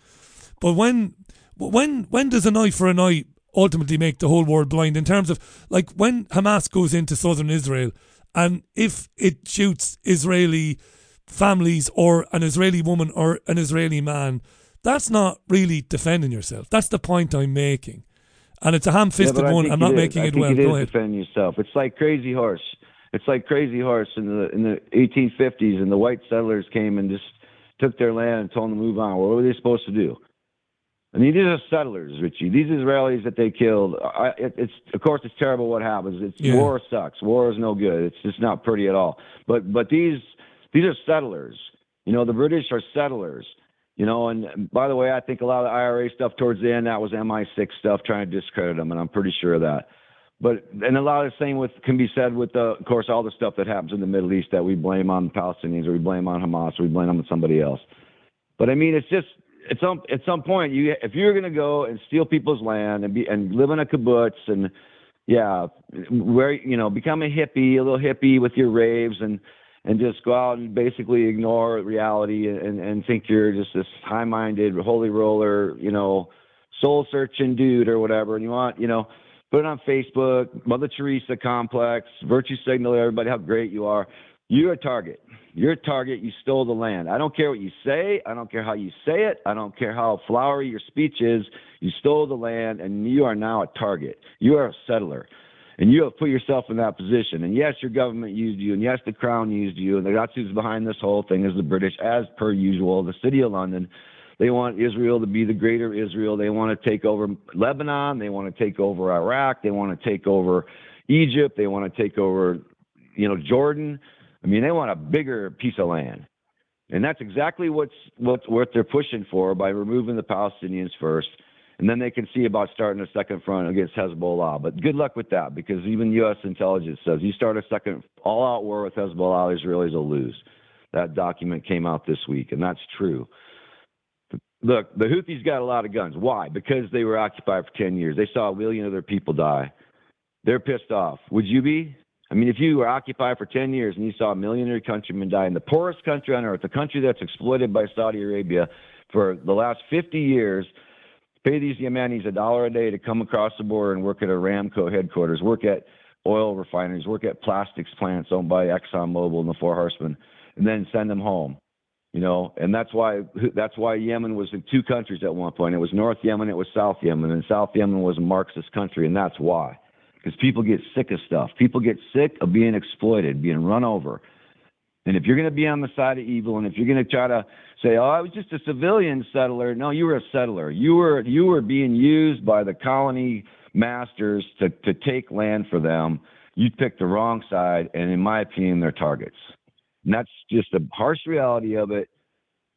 But when, when, when does an eye for an eye ultimately make the whole world blind in terms of, like, when Hamas goes into southern Israel and if it shoots Israeli families or an Israeli woman or an Israeli man, that's not really defending yourself. That's the point I'm making. And it's a ham fisted Yeah, one. I'm not making it think well. It Go ahead. defending yourself. It's like Crazy Horse. It's like Crazy Horse in the in the 1850s, and the white settlers came and just took their land and told them to move on. What were they supposed to do? I mean, these are settlers, Richie. These Israelis that they killed. I, it, it's of course it's terrible what happens. It's Yeah. war sucks. War is no good. It's just not pretty at all. But but these these are settlers. You know, the British are settlers. You know, and by the way, I think a lot of the IRA stuff towards the end that was MI6 stuff trying to discredit them, and I'm pretty sure of that. But and a lot of the same with can be said with the, of course, all the stuff that happens in the Middle East that we blame on the Palestinians or we blame on Hamas or we blame on somebody else. But I mean, it's just at some at some point, you if you're going to go and steal people's land and be and live in a kibbutz and yeah, where you know become a hippie, a little hippie with your raves and and just go out and basically ignore reality and, and think you're just this high minded, holy roller, you know, soul searching dude or whatever. And you want, you know, put it on Facebook, Mother Teresa complex, virtue signal everybody how great you are. You're a target. You're a target. You stole the land. I don't care what you say. I don't care how you say it. I don't care how flowery your speech is. You stole the land and you are now a target. You are a settler. And you have put yourself in that position. And yes, your government used you. And yes, the crown used you. And that's who's behind this whole thing is the British, as per usual. The city of London they want Israel to be the greater Israel. They want to take over Lebanon. They want to take over Iraq. They want to take over Egypt. They want to take over, you know, Jordan. I mean, they want a bigger piece of land. And that's exactly what's what what they're pushing for by removing the Palestinians first, and then they can see about starting a second front against Hezbollah. But good luck with that, because even U.S. intelligence says you start a second all-out war with Hezbollah, Israelis will lose. That document came out this week, and that's true. Look, the Houthis got a lot of guns. Why? Because they were occupied for 10 years. They saw a million of their people die. They're pissed off. Would you be? I mean, if you were occupied for 10 years and you saw a million of your countrymen die in the poorest country on earth, the country that's exploited by Saudi Arabia for the last 50 years, pay these Yemenis a dollar a day to come across the border and work at Aramco headquarters, work at oil refineries, work at plastics plants owned by ExxonMobil and the Four Horsemen, and then send them home. You know, and that's why that's why Yemen was in two countries at one point. It was North Yemen, it was South Yemen, and South Yemen was a Marxist country, and that's why. Because people get sick of stuff. People get sick of being exploited, being run over. And if you're going to be on the side of evil, and if you're going to try to say, "Oh, I was just a civilian settler," no, you were a settler. You were you were being used by the colony masters to to take land for them. You picked the wrong side, and in my opinion, they're targets. And that's just a harsh reality of it.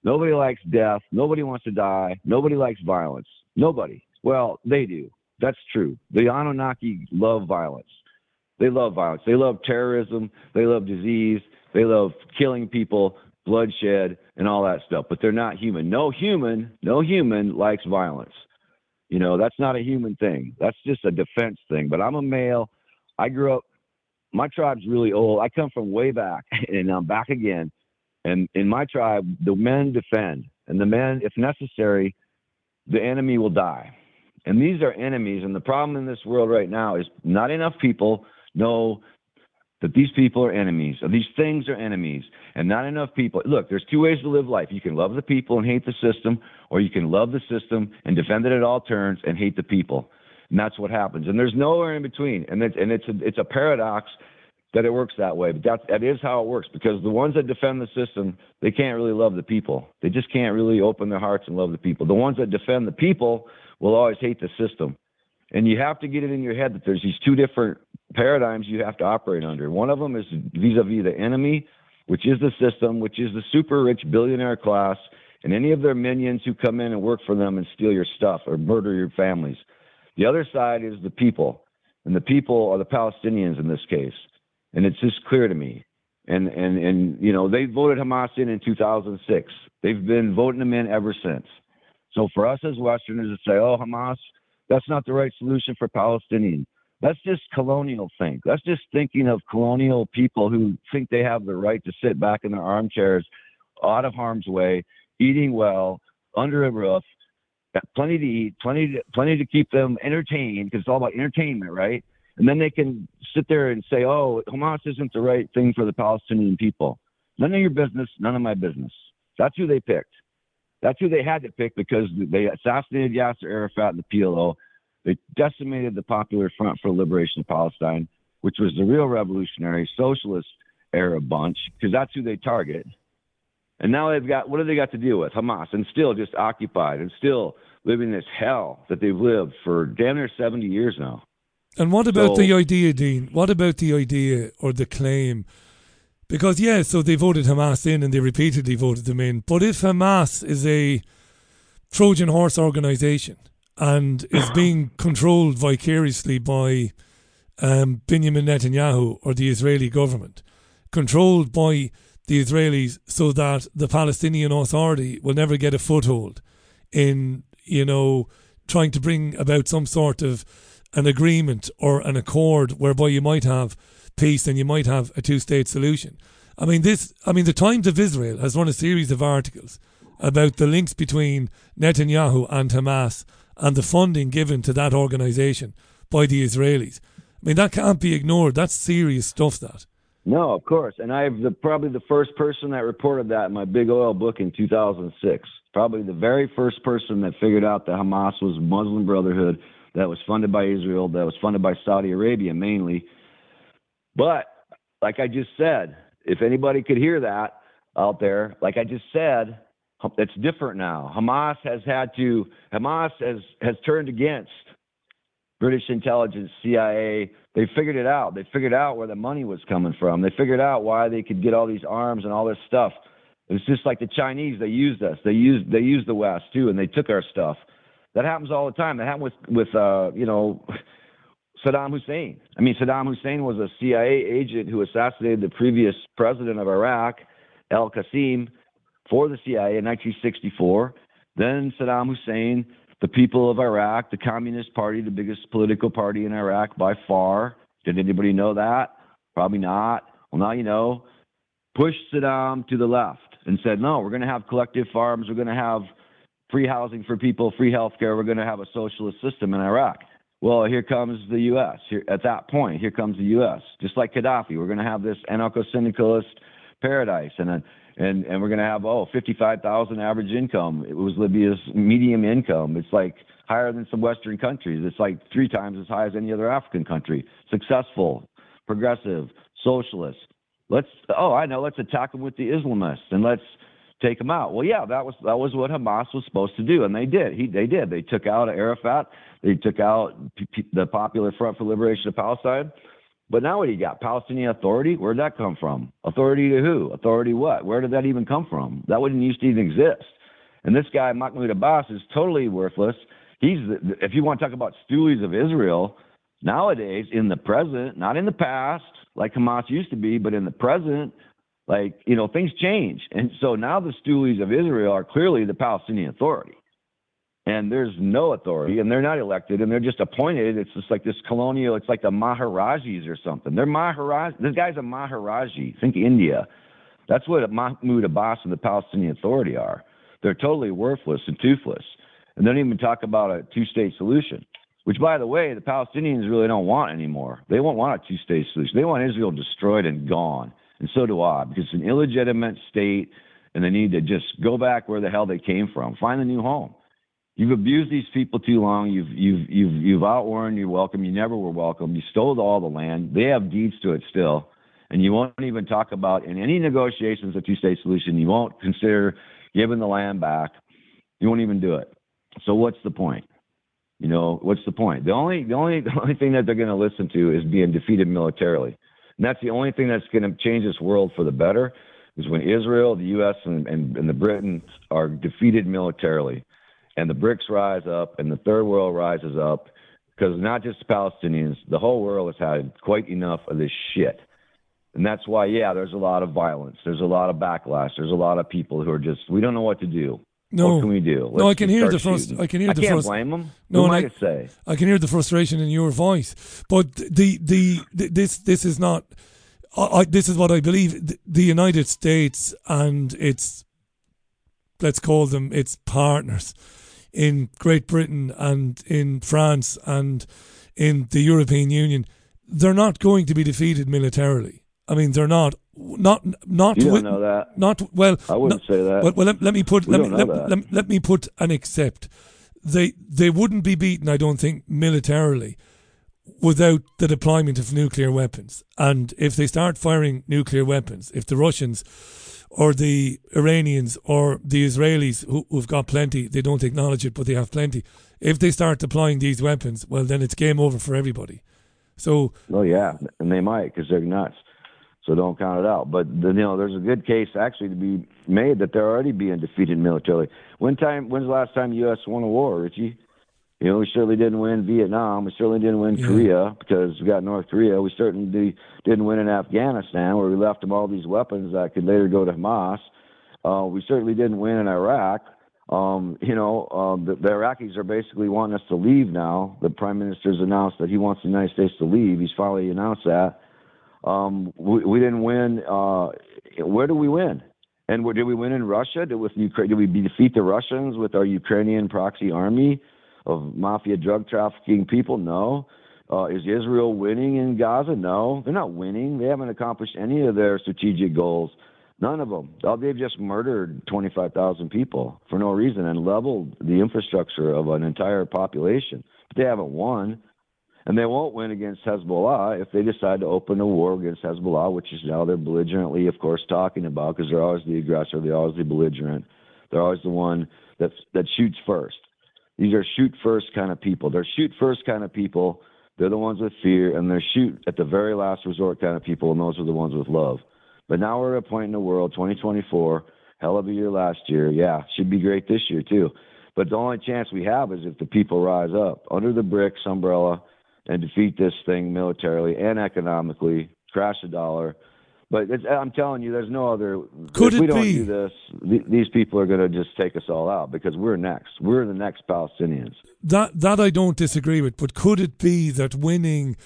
Nobody likes death. Nobody wants to die. Nobody likes violence. Nobody. Well, they do. That's true. The Anunnaki love violence. They love violence. They love terrorism. They love disease. They love killing people, bloodshed, and all that stuff. But they're not human. No human, no human likes violence. You know, that's not a human thing. That's just a defense thing. But I'm a male. I grew up my tribe's really old. I come from way back, and I'm back again. And in my tribe, the men defend, and the men, if necessary, the enemy will die. And these are enemies. And the problem in this world right now is not enough people know that these people are enemies, or these things are enemies, and not enough people. Look, there's two ways to live life. You can love the people and hate the system, or you can love the system and defend it at all turns and hate the people and that's what happens. And there's nowhere in between. And it's and it's a, it's a paradox that it works that way. But that that is how it works because the ones that defend the system, they can't really love the people. They just can't really open their hearts and love the people. The ones that defend the people will always hate the system. And you have to get it in your head that there's these two different paradigms you have to operate under. One of them is vis-a-vis the enemy, which is the system, which is the super rich billionaire class, and any of their minions who come in and work for them and steal your stuff or murder your families. The other side is the people, and the people are the Palestinians in this case, and it's just clear to me. And and and you know they voted Hamas in in 2006. They've been voting them in ever since. So for us as Westerners to say, "Oh, Hamas, that's not the right solution for Palestinians," that's just colonial think. That's just thinking of colonial people who think they have the right to sit back in their armchairs, out of harm's way, eating well, under a roof, got plenty to eat, plenty to, plenty to keep them entertained because it's all about entertainment, right? And then they can sit there and say, "Oh, Hamas isn't the right thing for the Palestinian people." None of your business, none of my business. That's who they picked. That's who they had to pick because they assassinated Yasser Arafat and the PLO. They decimated the Popular Front for Liberation of Palestine, which was the real revolutionary socialist Arab bunch, because that's who they target. And now they've got what do they got to deal with? Hamas, and still just occupied, and still living this hell that they've lived for damn near seventy years now. And what about So- the idea, Dean? What about the idea or the claim? Because yeah, so they voted Hamas in and they repeatedly voted them in. But if Hamas is a Trojan horse organization and is being controlled vicariously by um, Benjamin Netanyahu or the Israeli government, controlled by the Israelis, so that the Palestinian Authority will never get a foothold in, you know, trying to bring about some sort of an agreement or an accord whereby you might have peace and you might have a two state solution. I mean, this. I mean, the Times of Israel has run a series of articles about the links between Netanyahu and Hamas and the funding given to that organization by the Israelis. I mean, that can't be ignored. That's serious stuff. That. No, of course. And I'm the, probably the first person that reported that in my Big Oil book in 2006. Probably the very first person that figured out that Hamas was Muslim Brotherhood that was funded by Israel, that was funded by Saudi Arabia mainly. But like I just said, if anybody could hear that out there, like I just said, it's different now. Hamas has had to, Hamas has, has turned against British intelligence, CIA. They figured it out. They figured out where the money was coming from. They figured out why they could get all these arms and all this stuff. It's just like the Chinese. They used us. They used they used the West too, and they took our stuff. That happens all the time. That happened with with uh, you know Saddam Hussein. I mean, Saddam Hussein was a CIA agent who assassinated the previous president of Iraq, Al Qasim, for the CIA in 1964. Then Saddam Hussein, the people of Iraq, the Communist Party, the biggest political party in Iraq by far. Did anybody know that? Probably not. Well, now you know. Pushed Saddam to the left and said, no, we're going to have collective farms. We're going to have free housing for people, free health care. We're going to have a socialist system in Iraq. Well, here comes the U.S. Here, at that point, here comes the U.S. Just like Gaddafi, we're going to have this anarcho-syndicalist paradise, and a, and and we're going to have oh, 55,000 average income. It was Libya's medium income. It's like higher than some Western countries. It's like three times as high as any other African country. Successful, progressive, socialist. Let's oh, I know. Let's attack them with the Islamists and let's take them out. Well, yeah, that was that was what Hamas was supposed to do, and they did. He they did. They took out Arafat. They took out P- P- the Popular Front for Liberation of Palestine. But now what do you got? Palestinian Authority? Where'd that come from? Authority to who? Authority what? Where did that even come from? That wouldn't used to even exist. And this guy Mahmoud Abbas is totally worthless. He's the, if you want to talk about stoolies of Israel nowadays in the present, not in the past like Hamas used to be, but in the present, like you know things change, and so now the stoolies of Israel are clearly the Palestinian Authority and there's no authority, and they're not elected, and they're just appointed. It's just like this colonial. It's like the Maharajis or something. They're Maharaj. This guy's a Maharaji. Think India. That's what Mahmoud Abbas and the Palestinian Authority are. They're totally worthless and toothless, and they don't even talk about a two-state solution. Which, by the way, the Palestinians really don't want anymore. They won't want a two-state solution. They want Israel destroyed and gone, and so do I, because it's an illegitimate state, and they need to just go back where the hell they came from, find a new home. You've abused these people too long. You've you've you've you've outworn your welcome. You never were welcome. You stole all the land. They have deeds to it still, and you won't even talk about in any negotiations a two-state solution. You won't consider giving the land back. You won't even do it. So what's the point? You know what's the point? The only the only the only thing that they're going to listen to is being defeated militarily, and that's the only thing that's going to change this world for the better. Is when Israel, the U.S., and, and, and the Britain are defeated militarily and the BRICS rise up and the third world rises up because not just Palestinians, the whole world has had quite enough of this shit. And that's why, yeah, there's a lot of violence. There's a lot of backlash. There's a lot of people who are just, we don't know what to do. No, what can we do? no, Let's I can hear the frust- I can hear I the can't frust- blame them. No, I I- say? I can hear the frustration in your voice, but the the, the, this this is not. I, I, this is what I believe. The, the United States and its let's call them its partners in Great Britain and in France and in the European Union, they're not going to be defeated militarily. I mean, they're not. Not not You with- know that. Not well. I wouldn't no- say that. Well, well let, let me put We let me let, let, let me put an except. They they wouldn't be beaten, I don't think, militarily without the deployment of nuclear weapons. And if they start firing nuclear weapons, if the Russians or the Iranians or the Israelis who, who've got plenty, they don't acknowledge it, but they have plenty. If they start deploying these weapons, well, then it's game over for everybody. So Well, yeah, and they might because they're nuts. So don't count it out. But the, you know, there's a good case actually to be made that they're already being defeated militarily. When time? When's the last time U.S. won a war, Richie? You know, we certainly didn't win Vietnam. We certainly didn't win Yeah. Korea because we got North Korea. We certainly didn't win in Afghanistan where we left them all these weapons that could later go to Hamas. Uh, we certainly didn't win in Iraq. Um, you know, um, the, the Iraqis are basically wanting us to leave now. The prime minister's announced that he wants the United States to leave. He's finally announced that. Um, we, we didn't win uh, where do we win? And where, did we win in Russia? Did, with Ukraine, did we defeat the Russians with our Ukrainian proxy army of mafia drug trafficking people? No. Uh, is Israel winning in Gaza? No, they're not winning. They haven't accomplished any of their strategic goals. None of them. Oh, They've just murdered 25,000 people for no reason and leveled the infrastructure of an entire population. But they haven't won. And they won't win against Hezbollah if they decide to open a war against Hezbollah, which is now they're belligerently, of course, talking about because they're always the aggressor, they're always the belligerent, they're always the one that that shoots first. These are shoot first kind of people. They're shoot first kind of people. They're the ones with fear, and they're shoot at the very last resort kind of people, and those are the ones with love. But now we're at a point in the world, 2024, hell of a year last year. Yeah, should be great this year too. But the only chance we have is if the people rise up under the BRICS umbrella and defeat this thing militarily and economically, crash the dollar. But it's, I'm telling you, there's no other. Could if we don't be- do this, th- these people are going to just take us all out because we're next. We're the next Palestinians. That that I don't disagree with, but could it be that winning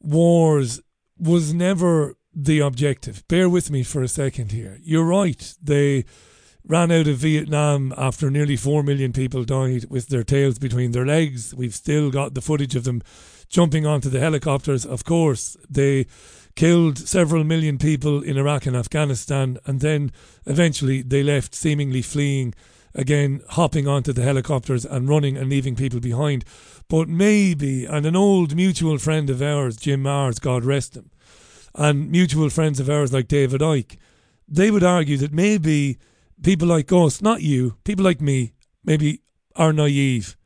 wars was never the objective? Bear with me for a second here. You're right. They ran out of Vietnam after nearly 4 million people died with their tails between their legs. We've still got the footage of them jumping onto the helicopters. Of course, they killed several million people in Iraq and Afghanistan, and then eventually they left, seemingly fleeing again, hopping onto the helicopters and running and leaving people behind. But maybe, and an old mutual friend of ours, Jim Marrs, God rest him, and mutual friends of ours like David Icke, they would argue that maybe people like us, not you, people like me, maybe are naive.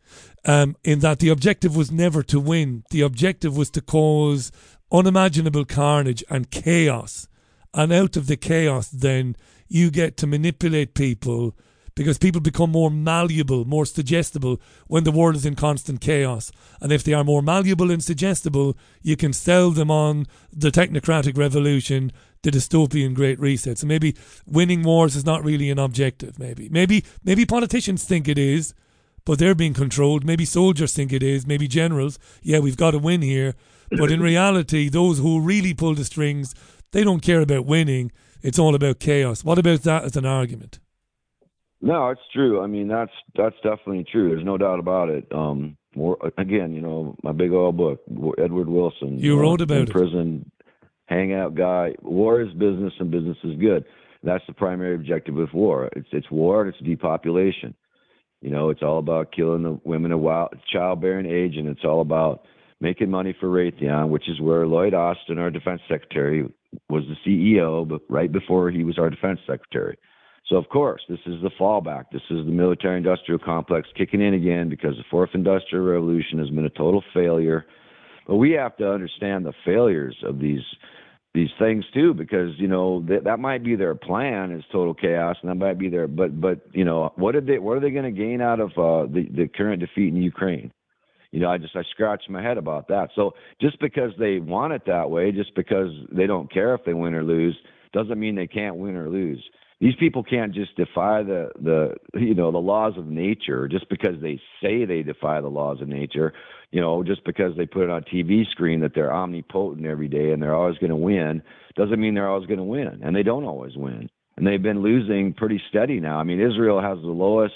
Um, in that the objective was never to win. The objective was to cause unimaginable carnage and chaos. And out of the chaos, then you get to manipulate people because people become more malleable, more suggestible when the world is in constant chaos. And if they are more malleable and suggestible, you can sell them on the technocratic revolution, the dystopian great reset. So maybe winning wars is not really an objective, maybe. Maybe maybe politicians think it is, but they're being controlled. Maybe soldiers think it is, maybe generals. Yeah, we've got to win here. But in reality, those who really pull the strings, they don't care about winning. It's all about chaos. What about that as an argument? No, it's true. I mean, that's that's definitely true. There's no doubt about it. Um, war, again, you know, my big old book, Edward Wilson. You uh, wrote about in it. prison, hangout guy. War is business, and business is good. That's the primary objective with war. It's it's war and it's depopulation. You know, it's all about killing the women of wild, childbearing age, and it's all about making money for Raytheon, which is where Lloyd Austin, our defense secretary, was the CEO, but right before he was our defense secretary. So of course, this is the fallback. This is the military-industrial complex kicking in again because the fourth industrial revolution has been a total failure. But we have to understand the failures of these these things too, because you know that that might be their plan is total chaos, and that might be their. But but you know what did they what are they going to gain out of uh, the the current defeat in Ukraine? You know, I just I scratch my head about that. So just because they want it that way, just because they don't care if they win or lose, doesn't mean they can't win or lose. These people can't just defy the the you know the laws of nature just because they say they defy the laws of nature. You know, just because they put it on TV screen that they're omnipotent every day and they're always going to win doesn't mean they're always going to win, and they don't always win. And they've been losing pretty steady now. I mean, Israel has the lowest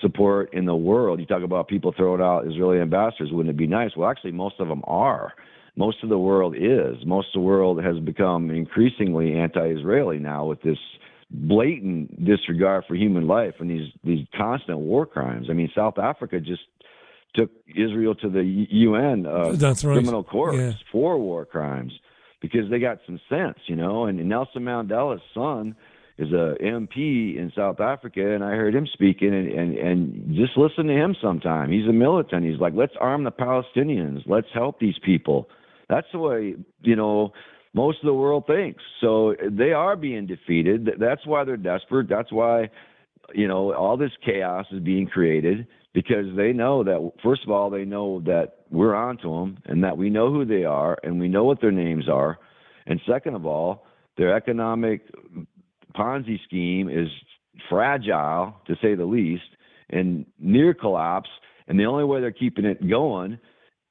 support in the world. You talk about people throwing out Israeli ambassadors. Wouldn't it be nice? Well, actually, most of them are. Most of the world is. Most of the world has become increasingly anti-Israeli now with this blatant disregard for human life and these these constant war crimes. I mean, South Africa just took Israel to the UN uh, That's right. criminal court Yeah. for war crimes because they got some sense, you know. And Nelson Mandela's son is a MP in South Africa, and I heard him speaking, and and and just listen to him sometime. He's a militant. He's like, let's arm the Palestinians. Let's help these people. That's the way, you know. Most of the world thinks so. They are being defeated. That's why they're desperate. That's why, you know, all this chaos is being created because they know that first of all they know that we're onto them and that we know who they are and we know what their names are, and second of all, their economic Ponzi scheme is fragile to say the least and near collapse. And the only way they're keeping it going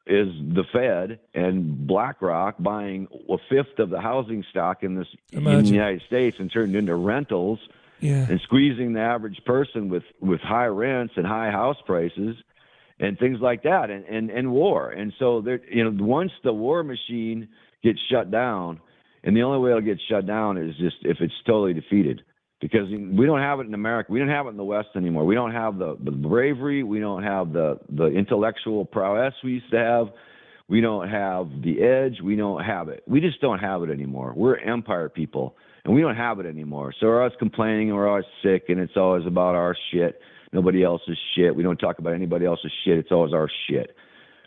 is the Fed and BlackRock buying a fifth of the housing stock in this in the United States and turning it into rentals Yeah. and squeezing the average person with with high rents and high house prices and things like that and and, and war and so there you know once the war machine gets shut down and the only way it'll get shut down is just if it's totally defeated. Because we don't have it in America. We don't have it in the West anymore. We don't have the, the bravery. We don't have the the intellectual prowess we used to have. We don't have the edge. We don't have it. We just don't have it anymore. We're empire people and we don't have it anymore. So we're always complaining and we're always sick, and it's always about our shit, nobody else's shit. We don't talk about anybody else's shit. It's always our shit,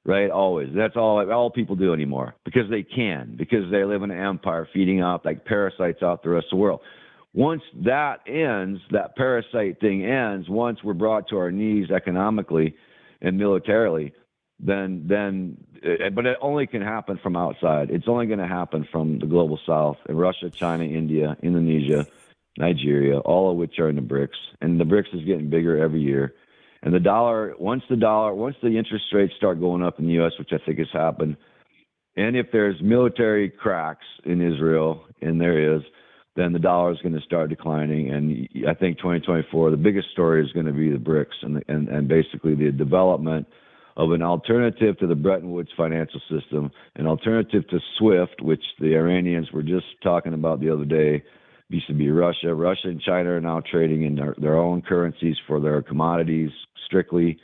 right? Always. That's all all people do anymore because they can, because they live in an empire feeding off like parasites out the rest of the world. Once that ends, that parasite thing ends. Once we're brought to our knees economically and militarily, then then uh, but it only can happen from outside it's only going to happen from the global south and russia china india indonesia nigeria all of which are in the brics and the brics is getting bigger every year and the dollar once the dollar once the interest rates start going up in the us which i think has happened and if there's military cracks in israel and there is then the dollar is going to start declining. And I think 2024, the biggest story is going to be the BRICS and, and, and basically the development of an alternative to the Bretton Woods financial system, an alternative to SWIFT, which the Iranians were just talking about the other day, be Russia. Russia and China are now trading in their, their own currencies for their commodities strictly.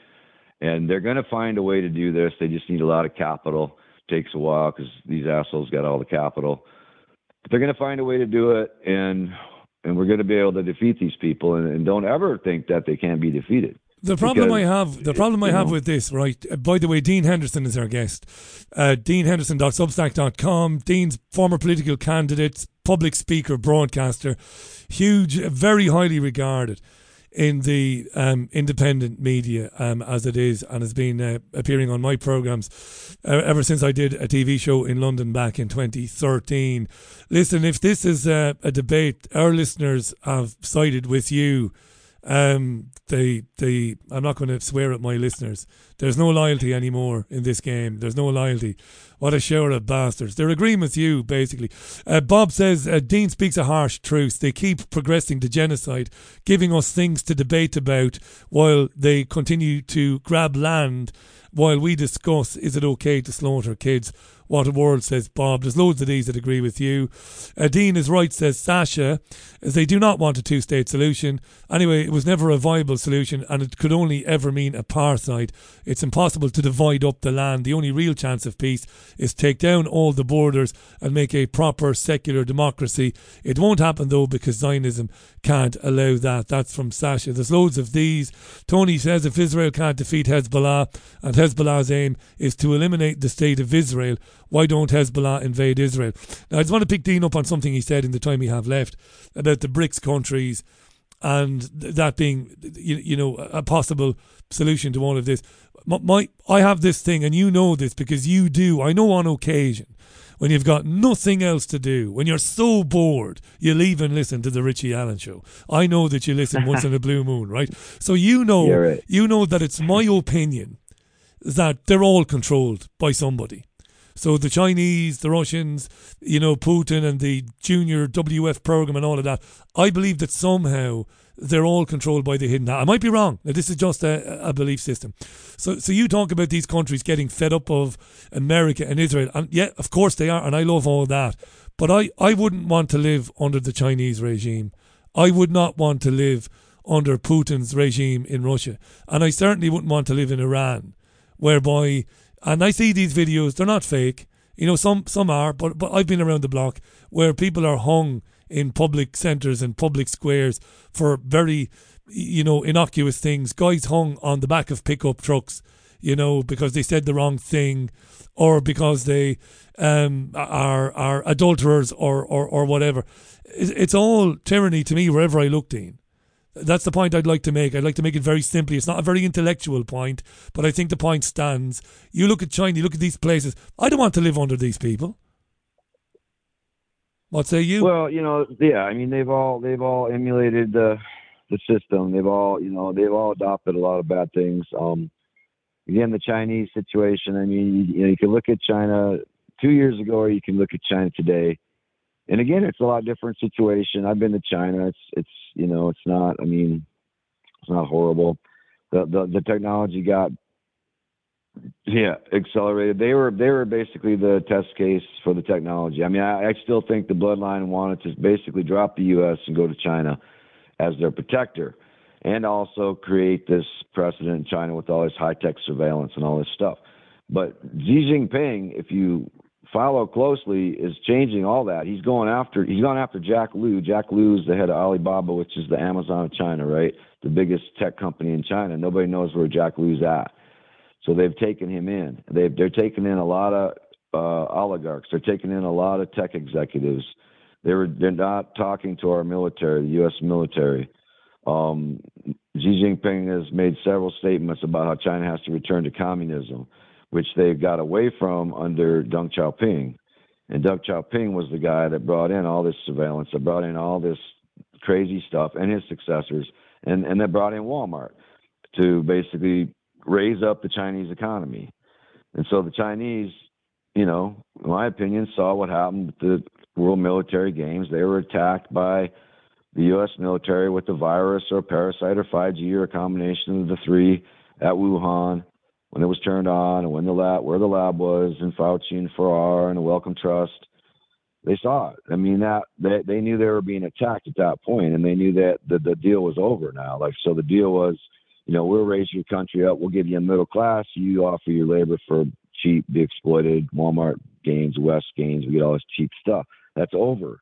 And they're going to find a way to do this. They just need a lot of capital. takes a while because these assholes got all the capital. But they're going to find a way to do it, and and we're going to be able to defeat these people. And, and don't ever think that they can't be defeated. The problem I have, the problem I have know, with this, right? uh, By the way, Dean Henderson is our guest. Uh, DeanHenderson.substack.com. Dean's former political candidate, public speaker, broadcaster, huge, very highly regarded in the um, independent media um, as it is, and has been uh, appearing on my programs uh, ever since I did a TV show in London back in 2013. Listen, if this is a, a debate, our listeners have sided with you um they they I'm not going to swear at my listeners. There's no loyalty anymore in this game. There's no loyalty. What a shower of bastards. They're agreeing with you basically. Uh, Bob says uh, Dean speaks a harsh truth. They keep progressing the genocide, giving us things to debate about while they continue to grab land while we discuss is it okay to slaughter kids. What a world, says Bob. There's loads of these that agree with you. Uh, Dean is right, says Sasha, as they do not want a two state solution. Anyway, it was never a viable solution and it could only ever mean apartheid. It's impossible to divide up the land. The only real chance of peace is take down all the borders and make a proper secular democracy. It won't happen though because Zionism can't allow that. That's from Sasha. There's loads of these. Tony says if Israel can't defeat Hezbollah and Hezbollah's aim is to eliminate the state of Israel, why don't Hezbollah invade Israel? Now, I just want to pick Dean up on something he said in the time we have left about the BRICS countries and that being, you, you know, a possible solution to all of this. My, my, I have this thing, and you know this because you do. I know on occasion when you've got nothing else to do, when you're so bored, you'll even listen to the Richie Allen show. I know that you listen once in a blue moon, right? So you know, right. you know that it's my opinion that they're all controlled by somebody. So the Chinese, the Russians, you know, Putin and the junior WEF program and all of that, I believe that somehow they're all controlled by the hidden. I might be wrong. Now, this is just a, a belief system. So, so you talk about these countries getting fed up of America and Israel, and yeah, of course they are, and I love all that. But I, I wouldn't want to live under the Chinese regime. I would not want to live under Putin's regime in Russia, and I certainly wouldn't want to live in Iran, whereby and I see these videos, they're not fake. You know, some some are, but but I've been around the block where people are hung in public centres and public squares for very, you know, innocuous things. Guys hung on the back of pickup trucks, you know, because they said the wrong thing, or because they um, are are adulterers or or or whatever. It's, all tyranny to me wherever I look, Dean. That's the point I'd like to make. I'd like to make it very simply. It's not a very intellectual point, but I think the point stands. You look at China, you look at these places. I don't want to live under these people. What say you? Well, you know, yeah. I mean, they've all they've all emulated the the system. They've all you know they've all adopted a lot of bad things. Um, again, the Chinese situation. I mean, you, you know, you can look at China two years ago, or you can look at China today. And again, it's a lot different situation. I've been to China. It's it's you know, it's not. I mean, it's not horrible. The the, the technology got yeah accelerated. They were they were basically the test case for the technology. I mean, I, I still think the bloodline wanted to basically drop the U.S. and go to China as their protector, and also create this precedent in China with all this high tech surveillance and all this stuff. But Xi Jinping, if you follow closely, is changing all that. He's going after he's going after Jack Liu. Jack Liu is the head of Alibaba, which is the Amazon of China, right? The biggest tech company in China. Nobody knows where Jack Liu's at. So they've taken him in. They've they're taking in a lot of uh, oligarchs. They're taking in a lot of tech executives. They were they're not talking to our military, the U.S. military. Um, Xi Jinping has made several statements about how China has to return to communism, which they got away from under Deng Xiaoping. And Deng Xiaoping was the guy that brought in all this surveillance, that brought in all this crazy stuff, and his successors, and and that brought in Walmart to basically raise up the Chinese economy. And so the Chinese, you know, in my opinion, saw what happened with the World Military Games. They were attacked by the U.S. military with the virus or parasite or 5G or a combination of the three at Wuhan when it was turned on and when the lab, where the lab was, and Fauci and Farrar and the Wellcome Trust. They saw it. I mean, that they, they knew they were being attacked at that point, and they knew that the, the deal was over now. Like, so the deal was, you know, we'll raise your country up. We'll give you a middle class. You offer your labor for cheap, be exploited. Walmart gains, West gains. We get all this cheap stuff. That's over.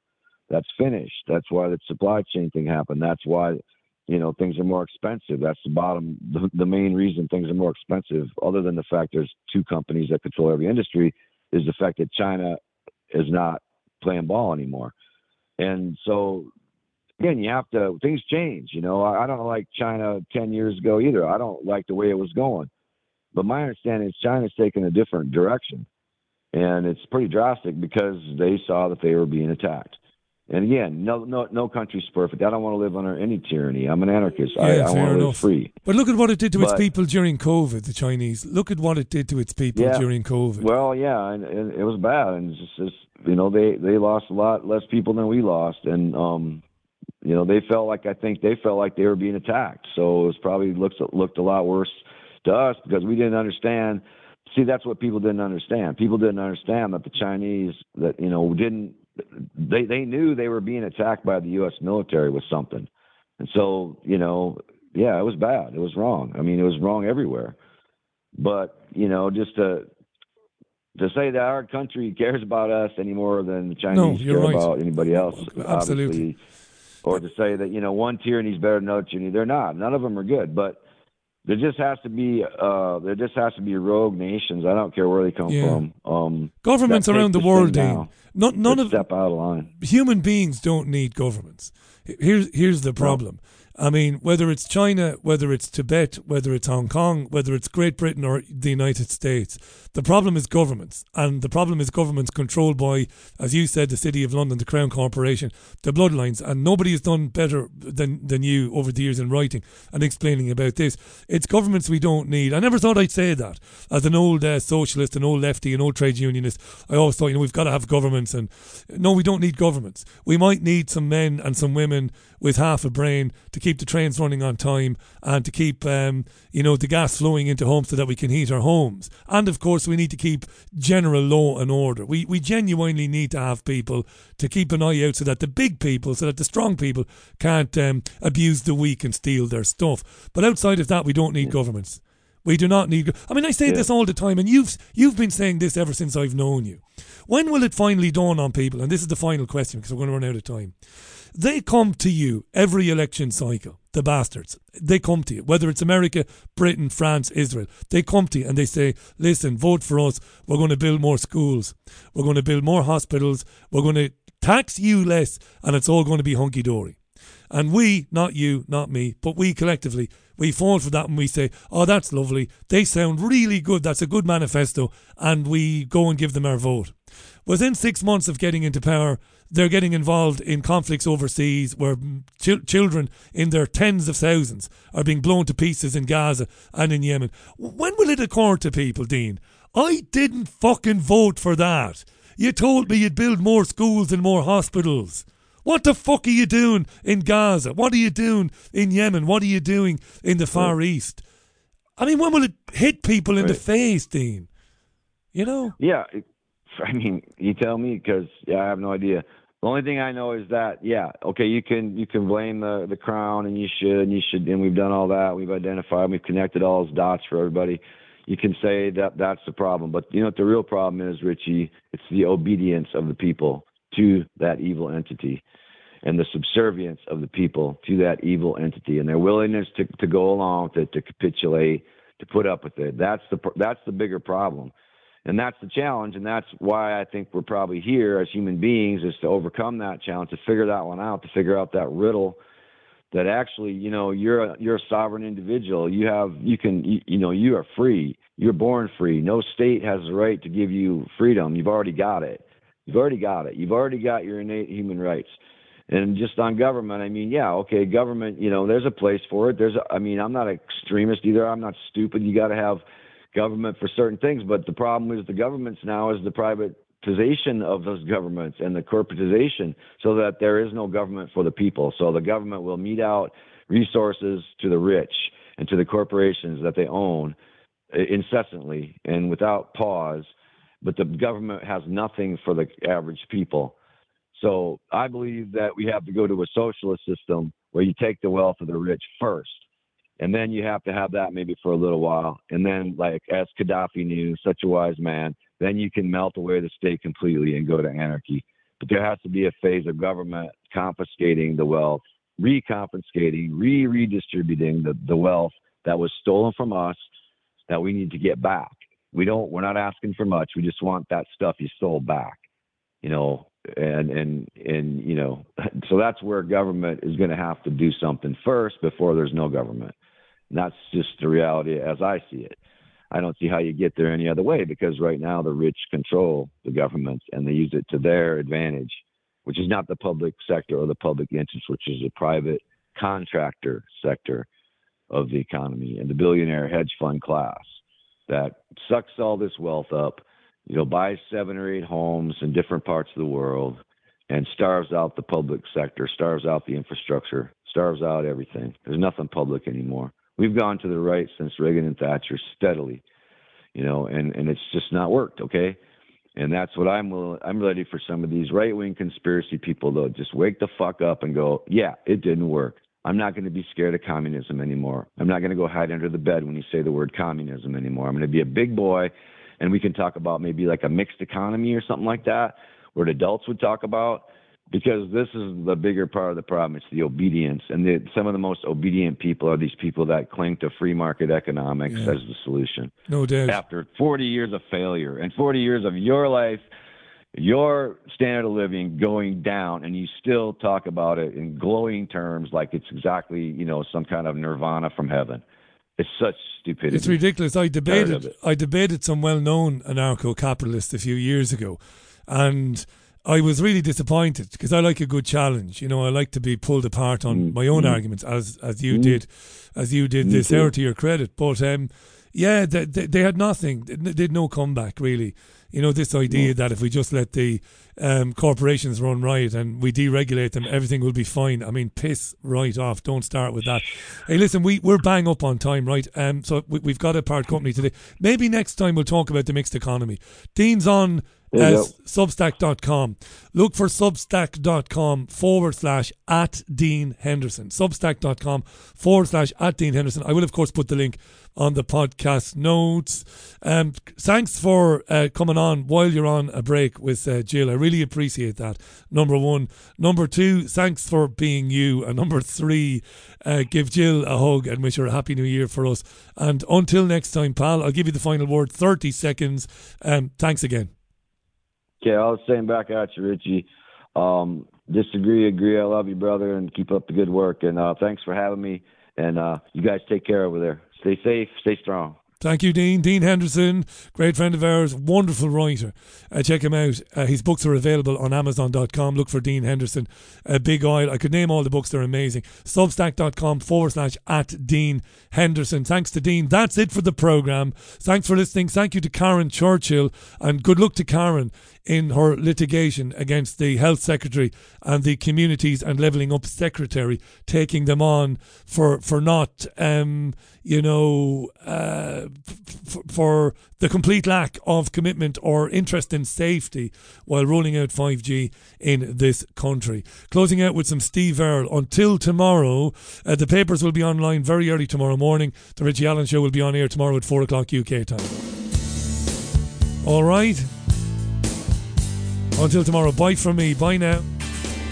That's finished. That's why the supply chain thing happened. That's why, you know, things are more expensive. That's the bottom, the, the main reason things are more expensive, other than the fact there's two companies that control every industry, is the fact that China is not playing ball anymore. And so again, you have to things change. You know, I, I don't like China ten years ago either. I don't like the way it was going. But my understanding is China's taking a different direction. And it's pretty drastic because they saw that they were being attacked. And again, no, no, no country's perfect. I don't want to live under any tyranny. I'm an anarchist. I, Yeah, I fair want to live free. But look at what it did to its people during COVID, the Chinese. Look at what it did to its people Yeah. during COVID. Well, yeah, and, and it was bad, and it's just, just you know they they lost a lot less people than we lost, and um, you know they felt like I think they felt like they were being attacked, so it was probably looks looked a lot worse to us because we didn't understand. See, that's what people didn't understand. People didn't understand that the Chinese that you know didn't they they knew they were being attacked by the U.S. military with something, and so you know yeah, it was bad. It was wrong. I mean, it was wrong everywhere. But you know, just to to say that our country cares about us any more than the Chinese No, care right. about anybody else, Absolutely. obviously, or to say that you know one tyranny is better than another tyranny, they're not. None of them are good, but there just has to be uh there just has to be rogue nations. I don't care where they come Yeah. from. Um, Governments around the world, thing Dean. Not, none of step out of line. human beings don't need governments. Here's here's the problem. I mean, whether it's China, whether it's Tibet, whether it's Hong Kong, whether it's Great Britain or the United States, the problem is governments. And the problem is governments controlled by, as you said, the City of London, the Crown Corporation, the bloodlines. And nobody has done better than, than you over the years in writing and explaining about this. It's governments we don't need. I never thought I'd say that. As an old uh, socialist, an old lefty, an old trade unionist, I always thought, you know, we've got to have governments. And no, we don't need governments. We might need some men and some women with half a brain to keep the trains running on time and to keep, um, you know, the gas flowing into homes so that we can heat our homes. And of course, we need to keep general law and order. We we genuinely need to have people to keep an eye out so that the big people, so that the strong people can't um, abuse the weak and steal their stuff. But outside of that, we don't need governments. We do not need. I mean, I say this all the time, and you've you've been saying this ever since I've known you. When will it finally dawn on people? And this is the final question because we're going to run out of time. They come to you every election cycle. The bastards. They come to you, whether it's America, Britain, France, Israel. They come to you and they say, "Listen, vote for us. We're going to build more schools. We're going to build more hospitals. We're going to tax you less, and it's all going to be hunky dory." And we, not you, not me, but we collectively, we fall for that and we say, oh, that's lovely. They sound really good. That's a good manifesto. And we go and give them our vote. Within six months of getting into power, they're getting involved in conflicts overseas where chil- children in their tens of thousands are being blown to pieces in Gaza and in Yemen. When will it occur to people, Dean? I didn't fucking vote for that. You told me you'd build more schools and more hospitals. What the fuck are you doing in Gaza? What are you doing in Yemen? What are you doing in the Far East? I mean, when will it hit people in the face, Dean? You know? Yeah, I mean, you tell me because yeah, I have no idea. The only thing I know is that yeah, okay, you can you can blame the the crown and you should and you should and we've done all that. We've identified, we've connected all those dots for everybody. You can say that that's the problem, but you know what the real problem is, Richie? It's the obedience of the people to that evil entity, and the subservience of the people to that evil entity, and their willingness to to go along with it, to capitulate, to put up with it. That's the that's the bigger problem and that's the challenge and that's why i think we're probably here as human beings is to overcome that challenge to figure that one out to figure out that riddle that actually you know you're a you're a sovereign individual. You have you can you, you know you are free. You're born free. No state has the right to give you freedom. You've already got it. You've already got it. You've already got your innate human rights. And just on government i mean yeah okay government you know there's a place for it. There's a, i mean i'm not an extremist either. I'm not stupid. You got to have government for certain things but the problem is the governments now is the privatization of those governments and the corporatization so that there is no government for the people so the government will mete out resources to the rich and to the corporations that they own incessantly and without pause but the government has nothing for the average people so I believe that we have to go to a socialist system where you take the wealth of the rich first. And then you have to have that maybe for a little while. And then, like, as Gaddafi knew, such a wise man, then you can melt away the state completely and go to anarchy. But there has to be a phase of government confiscating the wealth, reconfiscating, re redistributing the, the wealth that was stolen from us that we need to get back. We don't, we're not asking for much. We just want that stuff you stole back you know and and and you know so that's where government is going to have to do something first before there's no government and that's just the reality as i see it i don't see how you get there any other way because right now the rich control the government and they use it to their advantage which is not the public sector or the public interest which is the private contractor sector of the economy and the billionaire hedge fund class that sucks all this wealth up you know, buys seven or eight homes in different parts of the world and starves out the public sector, starves out the infrastructure, starves out everything. There's nothing public anymore. We've gone to the right since Reagan and Thatcher steadily, you know, and, and it's just not worked, okay? And that's what I'm willing, I'm ready for some of these right wing conspiracy people to just wake the fuck up and go, yeah, it didn't work. I'm not going to be scared of communism anymore. I'm not going to go hide under the bed when you say the word communism anymore. I'm going to be a big boy and we can talk about maybe like a mixed economy or something like that, where adults would talk about, because this is the bigger part of the problem. It's the obedience, and the, some of the most obedient people are these people that cling to free market economics Yeah. as the solution. No doubt. After 40 years of failure and 40 years of your life, your standard of living going down, and you still talk about it in glowing terms like it's exactly you know some kind of nirvana from heaven. It's such stupidity. It's ridiculous. I debated. I debated some well-known anarcho-capitalists a few years ago, and I was really disappointed because I like a good challenge. You know, I like to be pulled apart on my own mm. arguments, as as you Mm. did, as you did Me this too. hour to your credit. But um, yeah, they, they, they had nothing. They did no comeback really. You know, this idea that if we just let the um, corporations run riot and we deregulate them, everything will be fine. I mean, piss right off. Don't start with that. Hey, listen, we, we're bang up on time, right? Um, so we, we've got a part company today. Maybe next time we'll talk about the mixed economy. Dean's on Go. substack.com. Look for substack.com forward slash at Dean Henderson. Substack.com forward slash at Dean Henderson. I will, of course, put the link on the podcast notes. Um, thanks for uh, coming on while you're on a break with uh, Jill. I really appreciate that. Number one. Number two, thanks for being you. And number three, uh, give Jill a hug and wish her a happy new year for us. And until next time, pal, I'll give you the final word 30 seconds. Um, thanks again. Okay, I was saying back at you, Richie. Um, disagree, agree. I love you, brother, and keep up the good work. And uh, thanks for having me. And uh, you guys take care over there. Stay safe, stay strong. Thank you, Dean. Dean Henderson, great friend of ours, wonderful writer. Uh, check him out. Uh, his books are available on Amazon.com. Look for Dean Henderson. Uh, Big Oil. I could name all the books, they're amazing. Substack.com forward slash at Dean Henderson. Thanks to Dean. That's it for the programme. Thanks for listening. Thank you to Karen Churchill, and good luck to Karen in her litigation against the health secretary and the communities and levelling up secretary, taking them on for for not, um, you know, uh, f- for the complete lack of commitment or interest in safety while rolling out 5G in this country. Closing out with some Steve Earle. Until tomorrow, uh, the papers will be online very early tomorrow morning. The Richie Allen Show will be on air tomorrow at 4 o'clock UK time. All right. Until tomorrow, bye from me. Bye now.